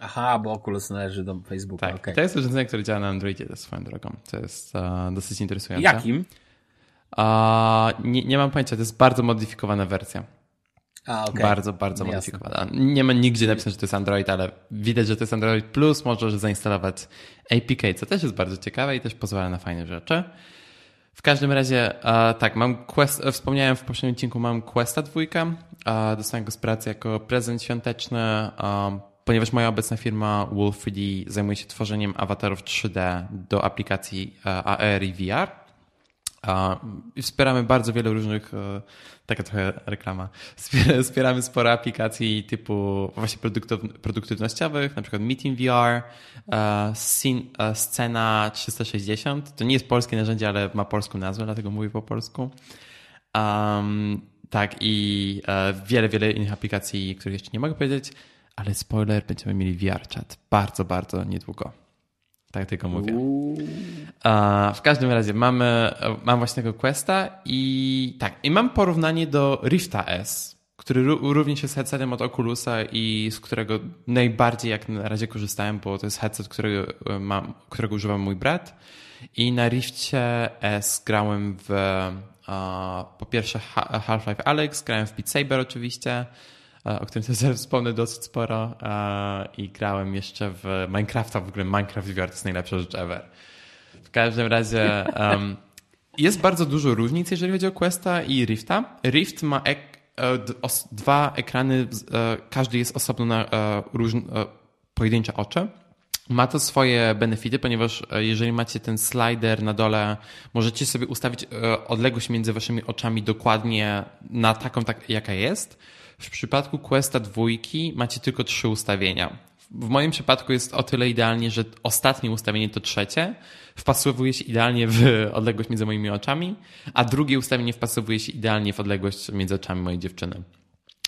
Speaker 2: Aha, bo Oculus należy do Facebooka.
Speaker 1: Tak,
Speaker 2: okay.
Speaker 1: to jest urządzenie, które działa na Androidzie, to swoją drogą. To jest uh, dosyć interesujące.
Speaker 2: Jakim?
Speaker 1: nie, nie mam pojęcia, to jest bardzo modyfikowana wersja.
Speaker 2: A, okay.
Speaker 1: Bardzo, bardzo modyfikowana. Nie ma nigdzie napisane, że to jest Android, ale widać, że to jest Android Plus. Możesz zainstalować APK, co też jest bardzo ciekawe i też pozwala na fajne rzeczy. W każdym razie, tak, mam Quest, wspomniałem w poprzednim odcinku, mam Questa dwójkę. dostałem go z pracy jako prezent świąteczny, ponieważ moja obecna firma Wolf 3D zajmuje się tworzeniem awatarów 3D do aplikacji AR i VR. Wspieramy bardzo wiele różnych, e, taka trochę reklama, wspieramy sporo aplikacji typu właśnie produktywnościowych, na przykład Meeting VR, e, e, Scena 360. To nie jest polskie narzędzie, ale ma polską nazwę, dlatego mówię po polsku. Tak, i wiele, wiele innych aplikacji, których jeszcze nie mogę powiedzieć, ale spoiler, będziemy mieli VR chat bardzo, bardzo niedługo. Tak tylko mówię. w każdym razie mamy, mam właśnie tego Questa i tak, i mam porównanie do Rifta S, który również jest headsetem od Oculusa i z którego najbardziej jak na razie korzystałem, bo to jest headset, którego, e, mam, którego używam mój brat. I na Rifcie S grałem w po pierwsze Half-Life Alex, grałem w Beat Saber oczywiście, o którym sobie wspomnę dosyć sporo e, i grałem jeszcze w Minecrafta, w ogóle Minecraft VR to jest najlepsza rzecz ever. W każdym razie um, jest bardzo dużo różnic, jeżeli chodzi o Questa i Rifta. Rift ma ek e, dwa ekrany, każdy jest osobno na różne, pojedyncze oczy. Ma to swoje benefity, ponieważ jeżeli macie ten slider na dole, możecie sobie ustawić odległość między waszymi oczami dokładnie na taką, tak, jaka jest. W przypadku Questa dwójki macie tylko trzy ustawienia. W moim przypadku jest o tyle idealnie, że ostatnie ustawienie to trzecie, wpasowuje się idealnie w odległość między moimi oczami, a drugie ustawienie wpasowuje się idealnie w odległość między oczami mojej dziewczyny.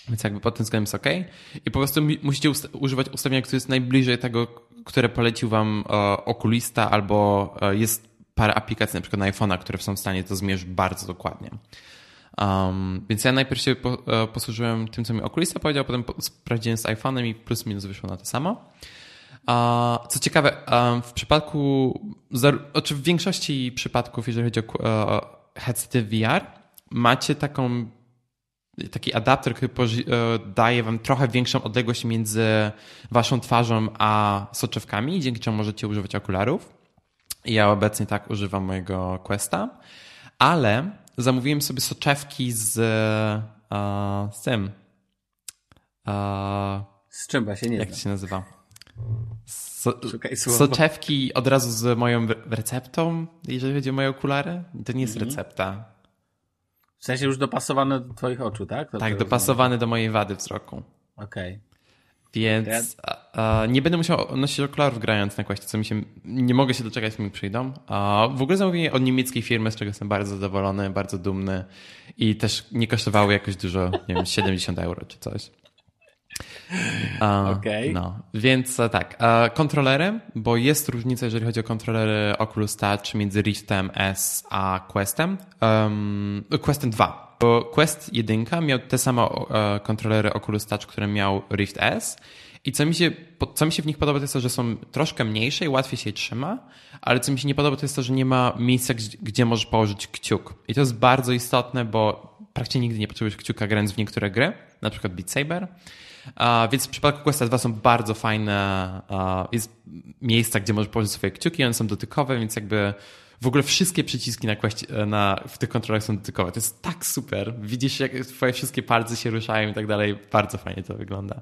Speaker 1: Więc jakby pod tym względem jest ok. I po prostu musicie usta używać ustawienia, które jest najbliżej tego, które polecił wam e, okulista, albo e, jest parę aplikacji, na przykład na iPhone'a, które są w stanie to zmierzyć bardzo dokładnie. Um, więc ja najpierw się po, e, posłużyłem tym, co mi okulista powiedział, potem sprawdziłem z iPhone'em i plus minus wyszło na to samo. Co ciekawe, w przypadku, znaczy w większości przypadków, jeżeli chodzi o e, headsety VR, macie taką, taki adapter, który e, daje wam trochę większą odległość między waszą twarzą a soczewkami, dzięki czemu możecie używać okularów. Ja obecnie tak używam mojego Questa, ale zamówiłem sobie soczewki z, uh, z tym.
Speaker 2: Z czym się nie
Speaker 1: Jak to się nazywa? So, soczewki od razu z moją receptą, jeżeli chodzi o moje okulary. To nie jest -hmm. recepta.
Speaker 2: W sensie już dopasowane do twoich oczu, tak?
Speaker 1: To tak, dopasowane do mojej wady wzroku.
Speaker 2: Okej. Okay.
Speaker 1: Więc nie będę musiał nosić okularów grając na kwaście, co mi się. Nie mogę się doczekać, mi przyjdą. w ogóle zamówienie od niemieckiej firmy, z czego jestem bardzo zadowolony, bardzo dumny i też nie kosztowały jakoś dużo, nie wiem, 70 euro czy coś.
Speaker 2: Okej. Okay.
Speaker 1: No, więc e, tak, e, kontrolery, bo jest różnica, jeżeli chodzi o kontrolery Oculus Touch między Riftem S a Questem. Um, Questem 2. Bo Quest 1 miał te same e, kontrolery Oculus Touch, które miał Rift S. I co mi, się, co mi się w nich podoba, to jest to, że są troszkę mniejsze i łatwiej się je trzyma, ale co mi się nie podoba, to jest to, że nie ma miejsca, gdzie, możesz położyć kciuk. I to jest bardzo istotne, bo praktycznie nigdy nie potrzebujesz kciuka grając w niektóre gry, na przykład Beat Saber. Więc w przypadku Questa 2 są bardzo fajne jest miejsca, gdzie możesz położyć swoje kciuki, one są dotykowe, więc jakby w ogóle wszystkie przyciski na, Quest, na w tych kontrolach są dotykowe. To jest tak super. Widzisz, jak twoje wszystkie palce się ruszają i tak dalej. Bardzo fajnie to wygląda.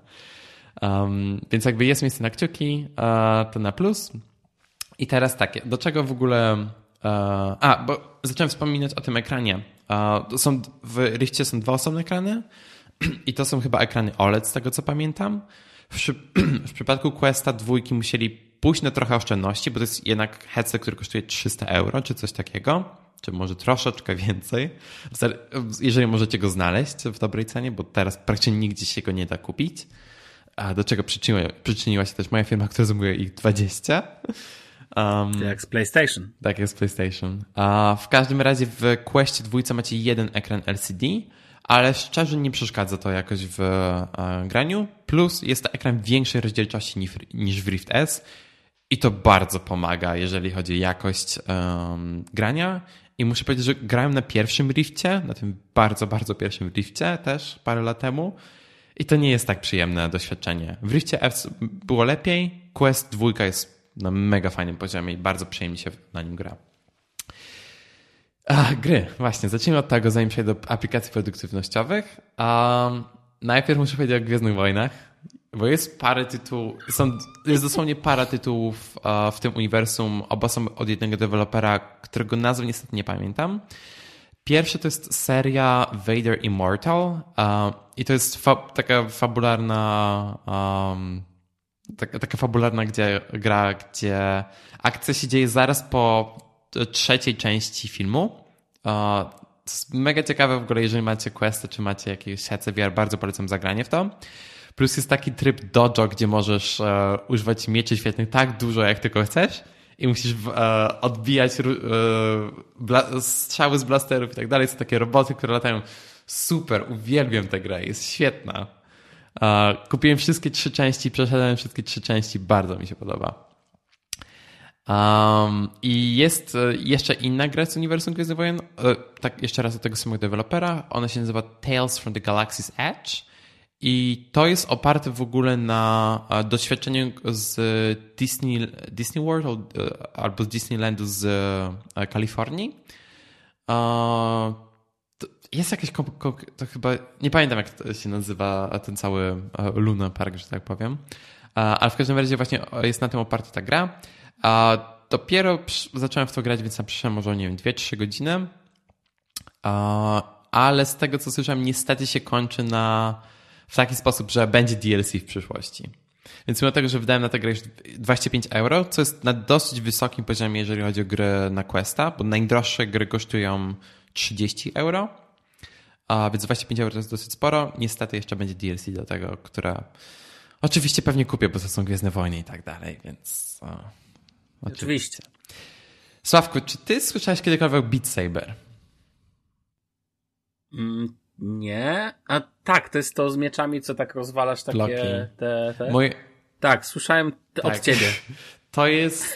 Speaker 1: Um, więc jakby jest miejsce na kciuki, uh, to na plus. I teraz tak, do czego w ogóle... Uh, a, bo zacząłem wspominać o tym ekranie. Są, w Rifcie są dwa osobne ekrany i to są chyba ekrany OLED, z tego co pamiętam. W, w przypadku Questa dwójki musieli pójść na trochę oszczędności, bo to jest jednak headset, który kosztuje 300 euro, czy coś takiego, czy może troszeczkę więcej, jeżeli możecie go znaleźć w dobrej cenie, bo teraz praktycznie nigdzie się go nie da kupić. A do czego przyczyniła, przyczyniła się też moja firma, która zajmuje ich 20.
Speaker 2: Um, jak z PlayStation.
Speaker 1: Tak, jak z PlayStation. A w każdym razie w Questie dwójce macie jeden ekran LCD, ale szczerze nie przeszkadza to jakoś w e, graniu. Plus jest to ekran większej rozdzielczości niż w Rift S i to bardzo pomaga, jeżeli chodzi o jakość um, grania. I muszę powiedzieć, że grałem na pierwszym Rifcie, na tym bardzo, bardzo pierwszym Rifcie też parę lat temu. I to nie jest tak przyjemne doświadczenie. W Rifcie F było lepiej, Quest 2 jest na mega fajnym poziomie i bardzo przyjemnie się na nim gra. A, gry, właśnie. Zacznijmy od tego, zanim przejdę do aplikacji produktywnościowych. Um, najpierw muszę powiedzieć o Gwiezdnych Wojnach, bo jest parę tytułów, są, jest dosłownie para tytułów w tym uniwersum. Oba są od jednego dewelopera, którego nazwy niestety nie pamiętam. Pierwszy to jest seria Vader Immortal i to jest fa taka fabularna um, taka, taka fabularna gdzie, gra, gdzie akcja się dzieje zaraz po trzeciej części filmu. Mega ciekawe w ogóle, jeżeli macie questy, czy macie jakieś headset VR, bardzo polecam zagranie w to. Plus jest taki tryb dojo, gdzie możesz uh, używać mieczy świetnych tak dużo, jak tylko chcesz i musisz e, odbijać e, strzały z blasterów i tak dalej. Są takie roboty, które latają. Super, uwielbiam tę grę, jest świetna. E, kupiłem wszystkie trzy części, przeszedłem wszystkie trzy części, bardzo mi się podoba. Um, I jest e, jeszcze inna gra z uniwersum Gwiezdnych Wojen, e, tak jeszcze raz do tego samego dewelopera. Ona się nazywa Tales from the Galaxy's Edge i to jest oparte w ogóle na e, doświadczeniu z Disney, Disney World e, albo z Disneylandu z e, Kalifornii. Jest jakieś, to chyba, nie pamiętam jak się nazywa ten cały Luna Park, że tak powiem. Ale w każdym razie właśnie jest na tym oparta ta gra. Dopiero zacząłem w to grać, więc tam przyszedłem może, nie wiem, 2-3 godziny. Ale z tego, co słyszałem, niestety się kończy na w taki sposób, że będzie DLC w przyszłości. Więc mimo tego, że wydałem na tę grę 25 euro, co jest na dosyć wysokim poziomie, jeżeli chodzi o gry na Questa, bo najdroższe gry kosztują 30 euro, a więc 25 euro to jest dosyć sporo. Niestety jeszcze będzie DLC do tego, które oczywiście pewnie kupię, bo to są Gwiezdne Wojny i tak dalej, więc... O,
Speaker 2: oczywiście. oczywiście.
Speaker 1: Sławku, czy ty słyszałeś kiedykolwiek Beat Saber?
Speaker 2: Mm, nie. A tak, to jest to z mieczami, co tak rozwalasz takie Bloki. te. te... Moje... Tak, słyszałem tak. od ciebie.
Speaker 1: To jest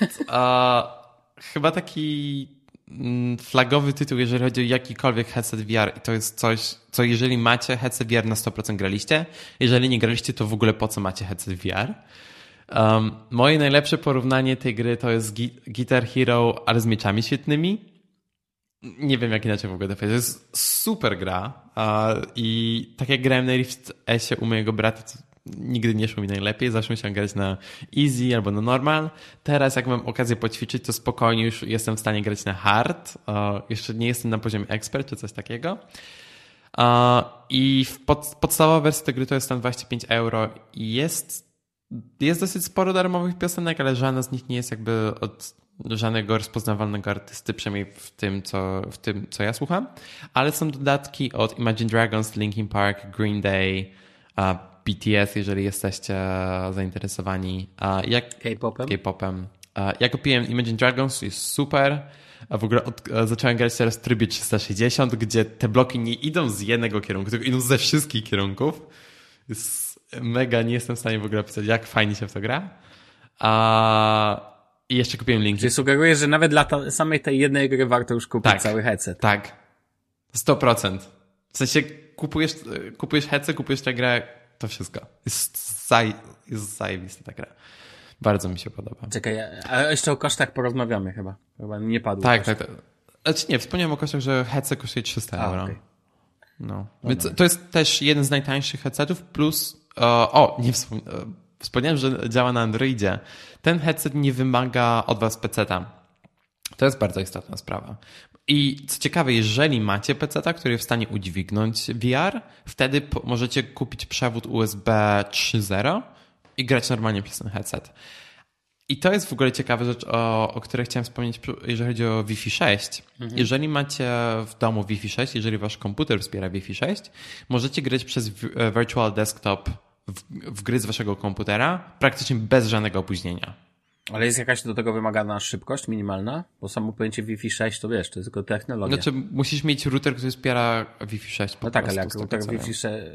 Speaker 1: chyba taki mm, flagowy tytuł, jeżeli chodzi o jakikolwiek headset VR i to jest coś, co jeżeli macie headset VR na 100% graliście, jeżeli nie graliście, to w ogóle po co macie headset VR? Um, moje najlepsze porównanie tej gry to jest Guitar Hero, ale z mieczami świetnymi nie wiem jak inaczej w ogóle to powiedzieć. To jest super gra i tak jak grałem na Rift S u mojego brata, nigdy nie szło mi najlepiej, zawsze musiałem grać na easy albo na normal. Teraz jak mam okazję poćwiczyć, to spokojnie już jestem w stanie grać na hard. Jeszcze nie jestem na poziomie expert czy coś takiego. I pod, podstawowa wersja tej gry to jest tam 25 euro i jest, jest dosyć sporo darmowych piosenek, ale żadna z nich nie jest jakby od żadnego rozpoznawalnego artysty, przynajmniej w tym, co, w tym, co ja słucham, ale są dodatki od Imagine Dragons, Linkin Park, Green Day, BTS, jeżeli jesteście zainteresowani. Jak
Speaker 2: K-popem?
Speaker 1: K-popem. Ja kupiłem Imagine Dragons, jest super. A w ogóle od, zacząłem grać teraz w trybie 360, gdzie te bloki nie idą z jednego kierunku, tylko idą ze wszystkich kierunków. Jest mega, nie jestem w stanie w ogóle pisać, jak fajnie się w to gra. A... I jeszcze kupiłem linki.
Speaker 2: Czyli sugerujesz, że nawet dla ta, samej tej jednej gry warto już kupić tak, cały headset.
Speaker 1: Tak. 100%. W sensie kupujesz, kupujesz headset, kupujesz tę grę, to wszystko. Jest, zaj, jest zajebista ta gra. Bardzo mi się podoba.
Speaker 2: Czekaj, a jeszcze o kosztach porozmawiamy chyba. Chyba nie padło.
Speaker 1: Tak, tak, tak. Znaczy nie, wspomniałem o kosztach, że headset kosztuje 300 a, euro. Okay. No. Więc to jest też jeden z najtańszych headsetów, plus o, o nie wspomniałem, wspomniałem, że działa na Androidzie. Ten headset nie wymaga od was peceta. To jest bardzo istotna sprawa. I co ciekawe, jeżeli macie PC, który jest w stanie udźwignąć VR, wtedy możecie kupić przewód USB 3.0 i grać normalnie przez ten headset. I to jest w ogóle ciekawa rzecz, o, o której chciałem wspomnieć, jeżeli chodzi o Wi-Fi 6. Mhm. Jeżeli macie w domu Wi-Fi 6, jeżeli wasz komputer wspiera Wi-Fi 6, możecie grać przez e, Virtual Desktop w, w gry z waszego komputera praktycznie bez żadnego opóźnienia.
Speaker 2: Ale jest jakaś do tego wymagana szybkość minimalna? Bo samo pojęcie Wi-Fi 6 to wiesz, to jest tylko technologia.
Speaker 1: Znaczy musisz mieć router, który wspiera Wi-Fi 6 po
Speaker 2: No tak, ale jak router Wi-Fi 6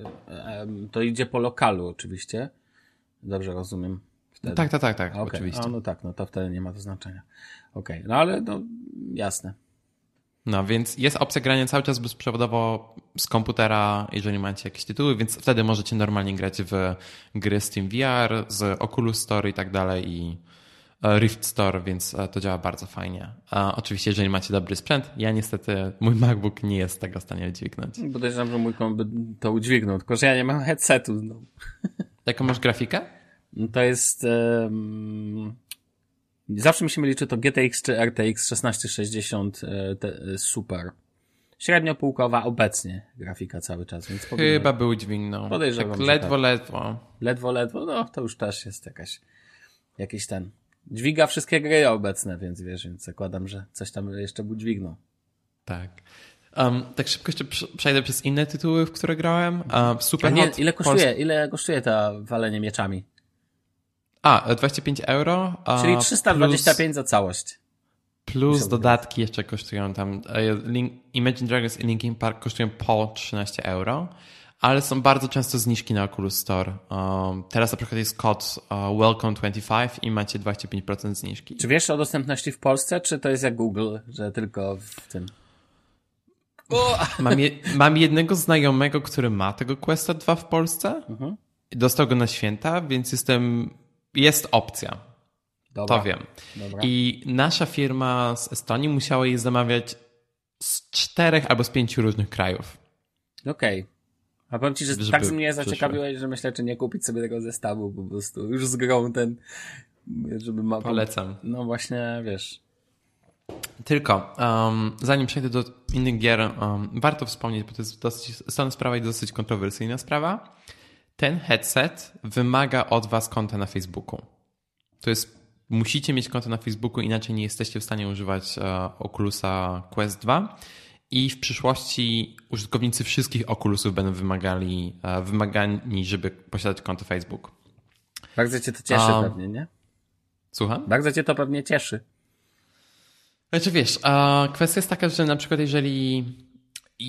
Speaker 2: to idzie po lokalu oczywiście. Dobrze rozumiem.
Speaker 1: Wtedy. Tak, tak, tak, tak,
Speaker 2: okay.
Speaker 1: oczywiście.
Speaker 2: A, no tak, no to wtedy nie ma to znaczenia. Okej, okay. no ale no jasne.
Speaker 1: No, więc jest opcja grania cały czas bezprzewodowo z komputera, jeżeli macie jakieś tytuły, więc wtedy możecie normalnie grać w gry Steam VR, z Oculus Store i tak dalej i e, Rift Store, więc e, to działa bardzo fajnie. A oczywiście, jeżeli macie dobry sprzęt, ja niestety, mój MacBook nie jest tego w stanie udźwignąć.
Speaker 2: Podejrzewam, że mój komp to udźwignął, tylko że ja nie mam headsetu. No.
Speaker 1: Jaką masz grafikę?
Speaker 2: To jest... Um... Zawsze mi się myli, czy to GTX czy RTX 1660 e, te, e, Super. Średnio półkowa obecnie grafika cały czas, więc
Speaker 1: Chyba był dźwignął. Podejrzewam, tak ledwo, tak. ledwo.
Speaker 2: Ledwo, ledwo, no to już też jest jakaś, jakiś ten. Dźwiga wszystkie gry obecne, więc wiesz, więc zakładam, że coś tam jeszcze był dźwignął.
Speaker 1: Tak. Um, tak szybko jeszcze przejdę przez inne tytuły, w które grałem. Um, Super
Speaker 2: A nie, ile kosztuje, ile kosztuje to walenie mieczami?
Speaker 1: A, 25 euro.
Speaker 2: Czyli 325 plus, za całość.
Speaker 1: Plus dodatki jeszcze kosztują tam. E, Link, Imagine Dragons i Linkin Park kosztują po 13 euro, ale są bardzo często zniżki na Oculus Store. Um, teraz na przykład jest kod uh, Welcome25 i macie 25% zniżki.
Speaker 2: Czy wiesz o dostępności w Polsce, czy to jest jak Google, że tylko w tym?
Speaker 1: Mam, je, mam jednego znajomego, który ma tego Questa 2 w Polsce. Mhm. Dostał go na święta, więc jestem jest opcja. Dobra. To wiem. Dobra. I nasza firma z Estonii musiała je zamawiać z czterech albo z pięciu różnych krajów.
Speaker 2: Okej. Okay. A powiem ci, że Żeby tak mnie zaciekawiłeś, że myślę, czy nie kupić sobie tego zestawu po prostu. Już z grą ten, żeby ma...
Speaker 1: Polecam.
Speaker 2: No właśnie, wiesz.
Speaker 1: Tylko, um, zanim przejdę do innych gier, um, warto wspomnieć, bo to jest dosyć, stana sprawa i dosyć kontrowersyjna sprawa ten headset wymaga od was konta na Facebooku. To jest, musicie mieć konto na Facebooku, inaczej nie jesteście w stanie używać uh, Oculusa Quest 2 i w przyszłości użytkownicy wszystkich Oculusów będą wymagali, uh, wymagani, żeby posiadać konto Facebook.
Speaker 2: Bardzo cię to cieszy um, pewnie, nie?
Speaker 1: Słucham?
Speaker 2: Bardzo cię to pewnie cieszy.
Speaker 1: Znaczy wiesz, kwestia jest taka, że na przykład jeżeli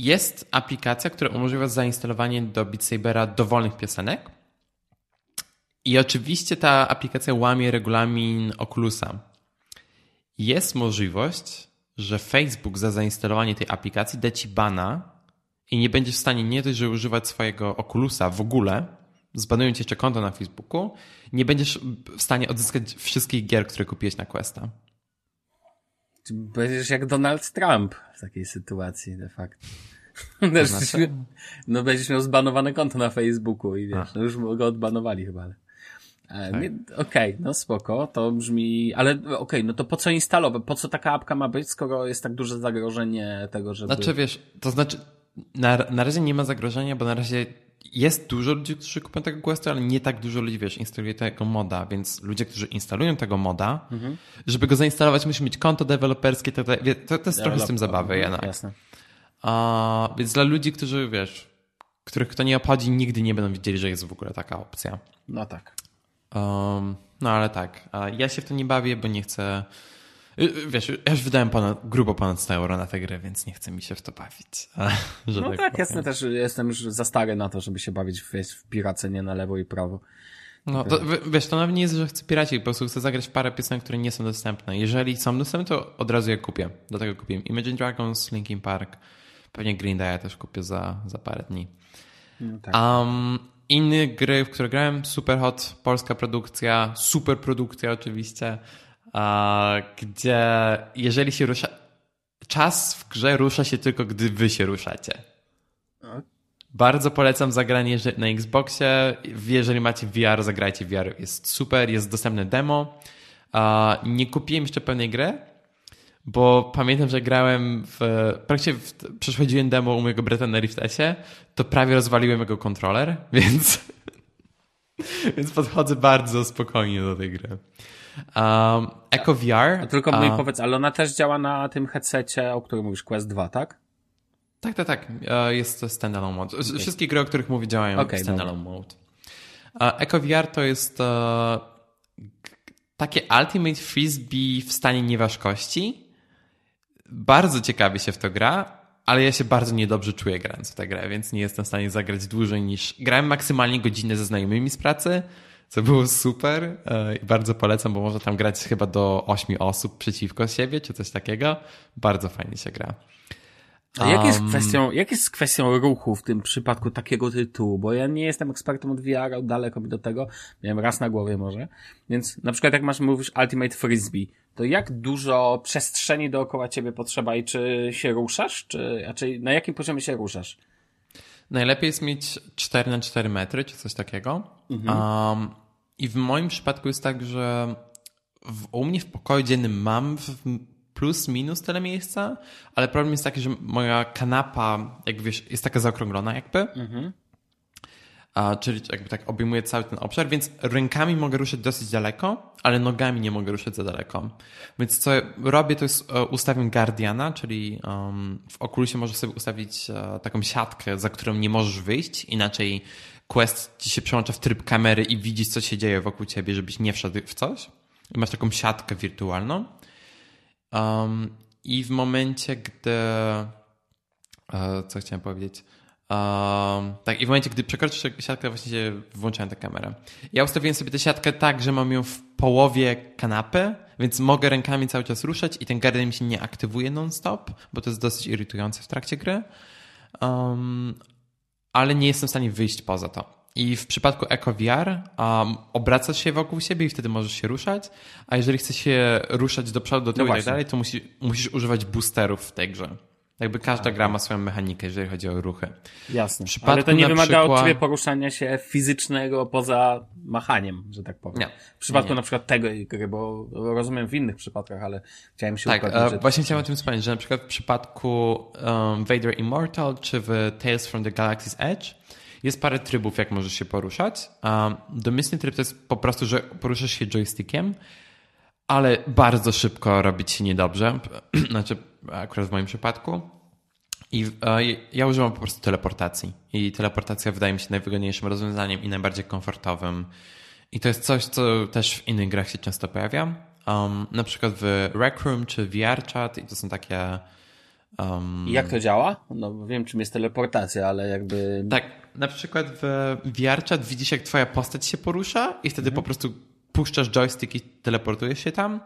Speaker 1: jest aplikacja, która umożliwia zainstalowanie do Beat Sabera dowolnych piosenek. I oczywiście ta aplikacja łamie regulamin Oculusa. Jest możliwość, że Facebook za zainstalowanie tej aplikacji da ci bana i nie będziesz w stanie nie dość, że używać swojego Oculusa w ogóle, zbanują ci jeszcze konto na Facebooku, nie będziesz w stanie odzyskać wszystkich gier, które kupiłeś na Questa.
Speaker 2: Będziesz jak Donald Trump w takiej sytuacji de facto.
Speaker 1: To znaczy?
Speaker 2: No będziesz miał zbanowane konto na Facebooku i wiesz, no już go odbanowali chyba, ale... Tak. Okej, okay, no spoko, to brzmi, ale okej, okay, no to po co instalować, po co taka apka ma być, skoro jest tak duże zagrożenie tego, żeby...
Speaker 1: Znaczy wiesz, to znaczy na, na razie nie ma zagrożenia, bo na razie jest dużo ludzi, którzy kupują tego Questa, ale nie tak dużo ludzi, wiesz, instaluje tego moda, więc ludzie, którzy instalują tego moda, mhm. żeby go zainstalować, muszą mieć konto deweloperskie, to, to, to jest trochę z tym zabawy
Speaker 2: jednak. Jasne.
Speaker 1: A, więc dla ludzi, którzy, wiesz, których to nie obchodzi, nigdy nie będą wiedzieli, że jest w ogóle taka opcja.
Speaker 2: No tak.
Speaker 1: Um, no ale tak, ja się w to nie bawię, bo nie chcę... Y, y, wiesz, ja już wydałem ponad, grubo ponad 100 euro na tę grę, więc nie chce mi się w to bawić.
Speaker 2: no tak, tak jasne, też jestem już za stary na to, żeby się bawić w, w piracenie na lewo i prawo.
Speaker 1: No, to, wiesz, to nawet nie jest, że chcę piracić, po prostu chcę zagrać parę piosenek, które nie są dostępne. Jeżeli są dostępne, to od razu je kupię. Do tego kupię Imagine Dragons, Linkin Park, pewnie Green Day też kupię za, za parę dni. No tak. um, inne gry, w które grałem, Super Hot, polska produkcja, super produkcja oczywiście, gdzie jeżeli się rusza, czas w grze rusza się tylko, gdy wy się ruszacie. Bardzo polecam zagranie na Xboxie. Jeżeli macie VR, zagrajcie VR. Jest super, jest dostępne demo. Nie kupiłem jeszcze pełnej gry, bo pamiętam, że grałem w. Praktycznie w, przechodziłem demo u mojego brata na Riftesie, to prawie rozwaliłem jego kontroler, więc. więc podchodzę bardzo spokojnie do tej gry. Um, Echo VR.
Speaker 2: A tylko mi powiedz, ale ona też działa na tym headsetie, o którym mówisz, Quest 2, tak?
Speaker 1: Tak, tak, tak. E, jest to standalone mode. Okay. Wszystkie gry, o których mówi, działają okay, w standalone mode. Echo VR to jest e, takie Ultimate Frisbee w stanie nieważkości. Bardzo ciekawie się w to gra, ale ja się bardzo niedobrze czuję grając w tę grę, więc nie jestem w stanie zagrać dłużej niż... Grałem maksymalnie godzinę ze znajomymi z pracy, co było super e, i bardzo polecam, bo można tam grać chyba do 8 osób przeciwko siebie, czy coś takiego. Bardzo fajnie się gra.
Speaker 2: A jak jest, kwestią, jak jest z kwestią ruchu w tym przypadku takiego tytułu? Bo ja nie jestem ekspertem od VR, daleko mi do tego. Miałem raz na głowie może. Więc na przykład jak masz, mówisz Ultimate Frisbee, to jak dużo przestrzeni dookoła ciebie potrzeba i czy się ruszasz? Czy, czy na jakim poziomie się ruszasz?
Speaker 1: Najlepiej jest mieć 4 na 4 metry, czy coś takiego. Mhm. Um, I w moim przypadku jest tak, że w, u mnie w pokoju dziennym mam w, plus, minus tyle miejsca, ale problem jest taki, że moja kanapa, jakby wiesz, jest taka zaokrąglona jakby. Mhm. A, czyli jakby tak obejmuje cały ten obszar, więc rękami mogę ruszyć dosyć daleko, ale nogami nie mogę ruszyć za daleko. Więc co robię, to jest e, ustawiam Guardiana, czyli um, w Oculusie możesz sobie ustawić uh, taką siatkę, za którą nie możesz wyjść, inaczej Quest ci się przełącza w tryb kamery i widzisz, co się dzieje wokół ciebie, żebyś nie wszedł w coś. I masz taką siatkę wirtualną. Um, I w momencie, gdy. Uh, co chciałem powiedzieć? Um, tak, i w momencie, gdy przekroczysz siatkę, właśnie włączałem tę kamerę. Ja ustawiłem sobie tę siatkę tak, że mam ją w połowie kanapy, więc mogę rękami cały czas ruszać i ten garden mi się nie aktywuje non-stop, bo to jest dosyć irytujące w trakcie gry. Um, ale nie jestem w stanie wyjść poza to. I w przypadku EcoVR um, obracasz się wokół siebie i wtedy możesz się ruszać, a jeżeli chcesz się ruszać do przodu, do tyłu no i tak dalej, to musi, musisz używać boosterów w tej grze. Jakby każda gra ma swoją mechanikę, jeżeli chodzi o ruchy.
Speaker 2: Jasne. Ale to nie wymaga przykład... od ciebie poruszania się fizycznego poza machaniem, że tak powiem. Nie. W przypadku nie. na przykład tego gry, bo rozumiem w innych przypadkach, ale chciałem się
Speaker 1: tak, upewnić. Tak, właśnie chciałem o tym wspomnieć, że na przykład w przypadku um, Vader Immortal czy w Tales from the Galaxy's Edge jest parę trybów, jak możesz się poruszać. Domyślny tryb to jest po prostu, że poruszasz się joystickiem, ale bardzo szybko robić się niedobrze. znaczy, akurat w moim przypadku. I ja używam po prostu teleportacji. I teleportacja wydaje mi się najwygodniejszym rozwiązaniem i najbardziej komfortowym. I to jest coś, co też w innych grach się często pojawia. Um, na przykład w Rec Room czy VR Chat i to są takie
Speaker 2: Um... I jak to działa? No wiem, czym jest teleportacja, ale jakby...
Speaker 1: Tak, na przykład w VRChat widzisz, jak twoja postać się porusza i wtedy mhm. po prostu puszczasz joystick i teleportujesz się tam.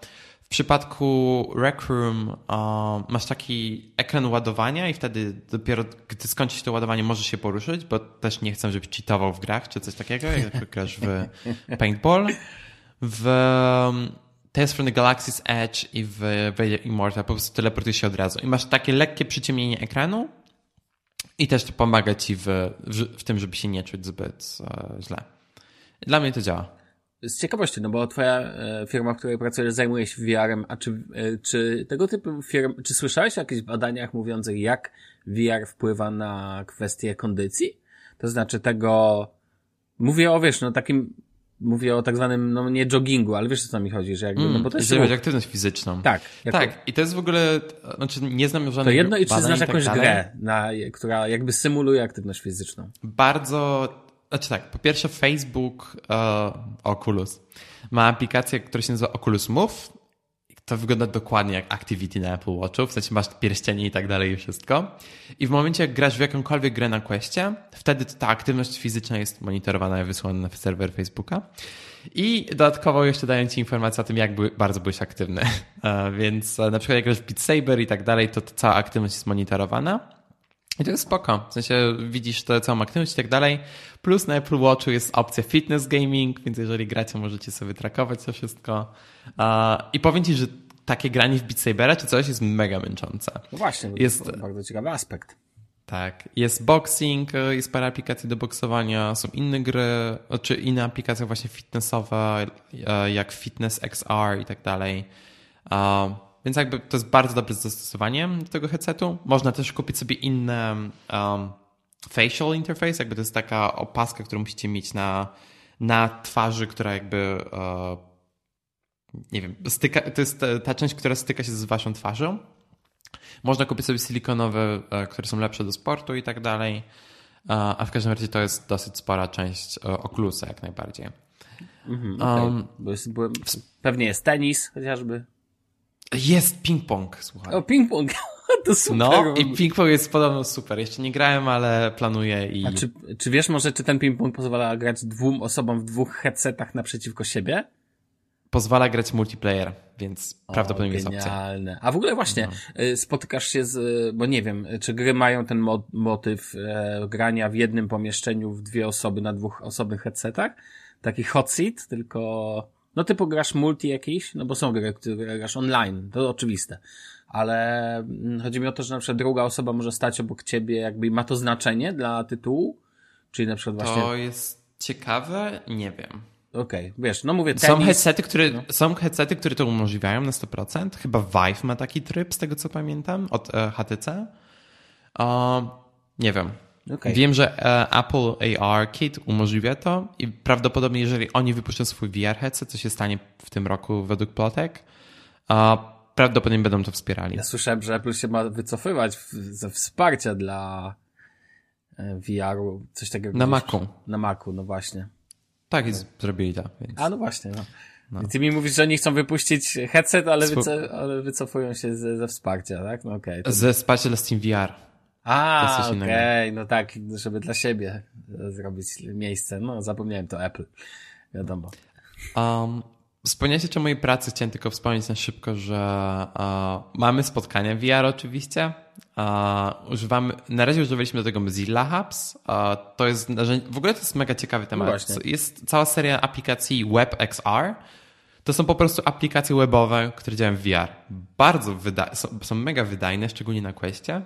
Speaker 1: W przypadku Rec Room masz taki ekran ładowania i wtedy dopiero gdy skończysz to ładowanie możesz się poruszyć, bo też nie chcę, żebyś cheatował w grach czy coś takiego, jak grasz w paintball. W Tales from the Galaxy's Edge i w Vader Immortal po prostu teleportujesz się od razu. I masz takie lekkie przyciemnienie ekranu i też to pomaga ci w, w, w tym, żeby się nie czuć zbyt uh, źle. Dla mnie to działa.
Speaker 2: Z ciekawości, no bo twoja e, firma, w której pracujesz, zajmuje się VR-em, a czy, e, czy tego typu firm, czy słyszałeś o jakichś badaniach mówiących, jak VR wpływa na kwestie kondycji? To znaczy tego, mówię o, wiesz, no takim mówię o tak zwanym, no nie joggingu, ale wiesz o co mi chodzi, że jakby,
Speaker 1: Mm,
Speaker 2: no bo to jest ruch.
Speaker 1: aktywność fizyczną.
Speaker 2: Tak.
Speaker 1: Tak, i to jest w ogóle, znaczy nie znam
Speaker 2: To
Speaker 1: żadnych
Speaker 2: jedno i czy znasz
Speaker 1: i tak
Speaker 2: jakąś
Speaker 1: dalej.
Speaker 2: grę, na, która jakby symuluje aktywność fizyczną.
Speaker 1: Bardzo, znaczy tak, po pierwsze Facebook e, Oculus ma aplikację, która się nazywa Oculus Move. To wygląda dokładnie jak Activity na Apple Watchu, w sensie masz pierścienie i tak dalej i wszystko. I w momencie, jak grasz w jakąkolwiek grę na Questie, wtedy ta aktywność fizyczna jest monitorowana i wysyłana na serwer Facebooka. I dodatkowo jeszcze dają ci informację o tym, jak bardzo byłeś aktywny. Więc e, na przykład jak grasz w Beat Saber i tak dalej, to, to cała aktywność jest monitorowana. I to jest spoko. W sensie widzisz tę całą aktywność i tak dalej. Plus na Apple Watchu jest opcja fitness gaming, więc jeżeli gracie, możecie sobie trakować to wszystko. I powiem ci, że takie granie w Beat Sabera czy coś jest mega męczące.
Speaker 2: No właśnie,
Speaker 1: Jest-
Speaker 2: to jest bardzo ciekawy aspekt.
Speaker 1: Tak. Jest boxing, jest parę aplikacji do boksowania, są inne gry, czy inne aplikacje właśnie fitnessowe, e, jak Fitness XR i tak dalej. Więc jakby to jest bardzo dobre zastosowanie do tego headsetu. Można też kupić sobie inne um, facial interface, jakby to jest taka opaska, którą musicie mieć na, na twarzy, która jakby e, nie wiem, styka, to jest ta, część, która styka się z waszą twarzą. Można kupić sobie silikonowe, e, które są lepsze do sportu i tak dalej. E, A w każdym razie to jest dosyć spora część Oculusa jak najbardziej.
Speaker 2: Mhm, okej.
Speaker 1: Um,
Speaker 2: Bo jest, pewnie jest tenis chociażby.
Speaker 1: Jest ping-pong, słuchaj.
Speaker 2: O, ping-pong. to super.
Speaker 1: No i ping-pong jest podobno super. Jeszcze nie grałem, ale planuję i...
Speaker 2: A czy, czy wiesz może, czy ten ping-pong pozwala grać dwóm osobom w dwóch headsetach naprzeciwko siebie?
Speaker 1: pozwala grać multiplayer, więc prawdopodobnie jest
Speaker 2: o,
Speaker 1: opcja.
Speaker 2: genialne. A w ogóle właśnie, y, spotykasz się z, y, bo nie wiem, czy gry mają ten mo motyw e, grania w jednym pomieszczeniu w dwie osoby na dwóch osobnych headsetach? Taki hot seat, tylko, no typu grasz multi jakiś, no bo są gry, które grasz online, to oczywiste. Ale mm, chodzi mi o to, że na przykład druga osoba może stać obok ciebie, jakby ma to znaczenie dla tytułu? Czyli na przykład właśnie,
Speaker 1: To jest ciekawe? Nie wiem.
Speaker 2: okej, wiesz, no mówię
Speaker 1: Są
Speaker 2: tenis,
Speaker 1: headsety, które, są headsety, które to umożliwiają na 100%. Chyba Vive ma taki tryb, z tego co pamiętam, od e, HTC. O, nie wiem.
Speaker 2: Okej.
Speaker 1: Wiem, że e, Apple AR Kit umożliwia to i prawdopodobnie jeżeli oni wypuszczą swój VR headset, co się stanie w tym roku według plotek, prawdopodobnie będą to wspierali.
Speaker 2: Ja słyszałem, że Apple się ma wycofywać ze wsparcia dla e, VR-u, coś takiego.
Speaker 1: Na Macu.
Speaker 2: Na Macu, no właśnie.
Speaker 1: Tak, z- zrobili to. Więc.
Speaker 2: A no właśnie, no. I ty mi mówisz, że oni chcą wypuścić headset, ale, wycofują się ze, ze wsparcia, tak? No okej. to-
Speaker 1: Ze wsparcia dla Steam VR. to
Speaker 2: A, okej,
Speaker 1: innego.
Speaker 2: no tak, żeby dla siebie e, zrobić miejsce. No, zapomniałem to Apple. Wiadomo.
Speaker 1: Um, wspomniałeś o mojej pracy, chciałem tylko wspomnieć na szybko, że e, mamy spotkania VR oczywiście. E, używamy, na razie używaliśmy do tego Mozilla Hubs. E, to jest narzędzie, w ogóle to jest mega ciekawy temat.
Speaker 2: właśnie.
Speaker 1: jest cała seria aplikacji WebXR. To są po prostu aplikacje webowe, które działają w VR. Bardzo wyda- są, są mega wydajne, szczególnie na Questie.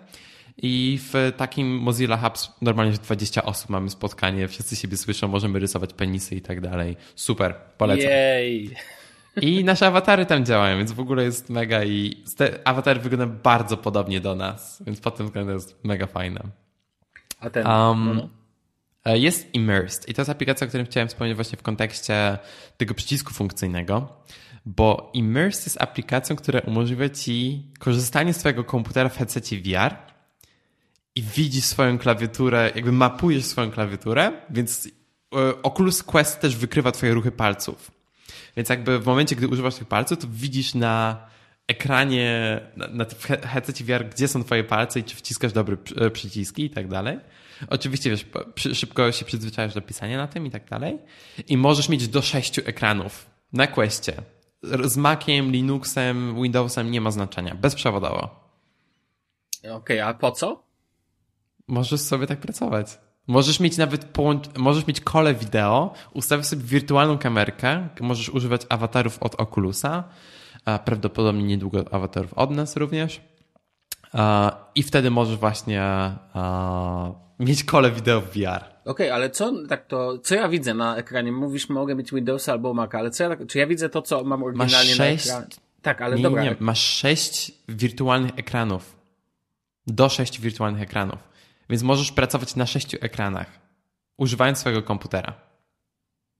Speaker 1: I w takim Mozilla Hubs normalnie w 20 osób mamy spotkanie, wszyscy siebie słyszą, możemy rysować penisy i tak dalej. Super, polecam.
Speaker 2: Jej!
Speaker 1: I nasze awatary tam działają, więc w ogóle jest mega i te awatary wyglądają bardzo podobnie do nas, więc pod tym względem jest mega fajne.
Speaker 2: A ten,
Speaker 1: Um,
Speaker 2: no,
Speaker 1: Jest Immersed i to jest aplikacja, o której chciałem wspomnieć właśnie w kontekście tego przycisku funkcyjnego, bo Immersed jest aplikacją, która umożliwia ci korzystanie z twojego komputera w headsetie VR i widzisz swoją klawiaturę, jakby mapujesz swoją klawiaturę, więc e, Oculus Quest też wykrywa twoje ruchy palców. Więc jakby w momencie, gdy używasz tych palców, to widzisz na ekranie, na, na headsetie VR, gdzie są twoje palce i czy wciskasz dobre przy- przyciski i tak dalej. Oczywiście, wiesz, szybko się przyzwyczajasz do pisania na tym i tak dalej. I możesz mieć do sześciu ekranów na Questie. Z Maciem, Linuxem, Windowsem nie ma znaczenia. Bezprzewodowo.
Speaker 2: Okej, a po co?
Speaker 1: Możesz sobie tak pracować. Możesz mieć nawet połącz- możesz mieć kole wideo, ustawić sobie wirtualną kamerkę, możesz używać awatarów od Oculusa, a prawdopodobnie niedługo awatarów od nas również. I wtedy możesz właśnie mieć kole wideo w VR.
Speaker 2: Okej, ale co tak to, co ja widzę na ekranie? Mówisz, mogę mieć Windowsa albo Maca, ale co ja, tak- czy ja widzę to, co mam oryginalnie
Speaker 1: sześć-
Speaker 2: na ekranie? Tak, ale
Speaker 1: Nie,
Speaker 2: dobra.
Speaker 1: nie, masz sześć wirtualnych ekranów. Do sześciu wirtualnych ekranów. Więc możesz pracować na sześciu ekranach, używając swojego komputera.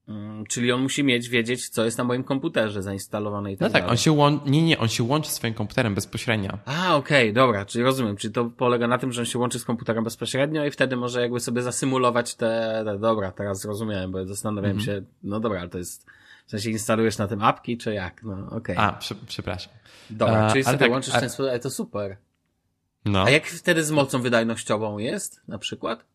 Speaker 2: Mm, czyli on musi mieć, wiedzieć, co jest na moim komputerze zainstalowane i tak
Speaker 1: No tak,
Speaker 2: dalej.
Speaker 1: on się łączy, nie, nie, on się łączy z swoim komputerem bezpośrednio.
Speaker 2: A, okej, dobra, czyli rozumiem, czyli to polega na tym, że on się łączy z komputerem bezpośrednio i wtedy może jakby sobie zasymulować te, te dobra, teraz zrozumiałem, bo zastanawiałem
Speaker 1: Mhm.
Speaker 2: się, no dobra, ale to jest, w sensie instalujesz na tym apki, czy jak, no okej.
Speaker 1: A, prze, przepraszam.
Speaker 2: Dobra, czyli sobie
Speaker 1: tak,
Speaker 2: łączysz
Speaker 1: a-
Speaker 2: ten sposób, ale to super.
Speaker 1: No.
Speaker 2: A jak wtedy z mocą wydajnościową jest, na przykład?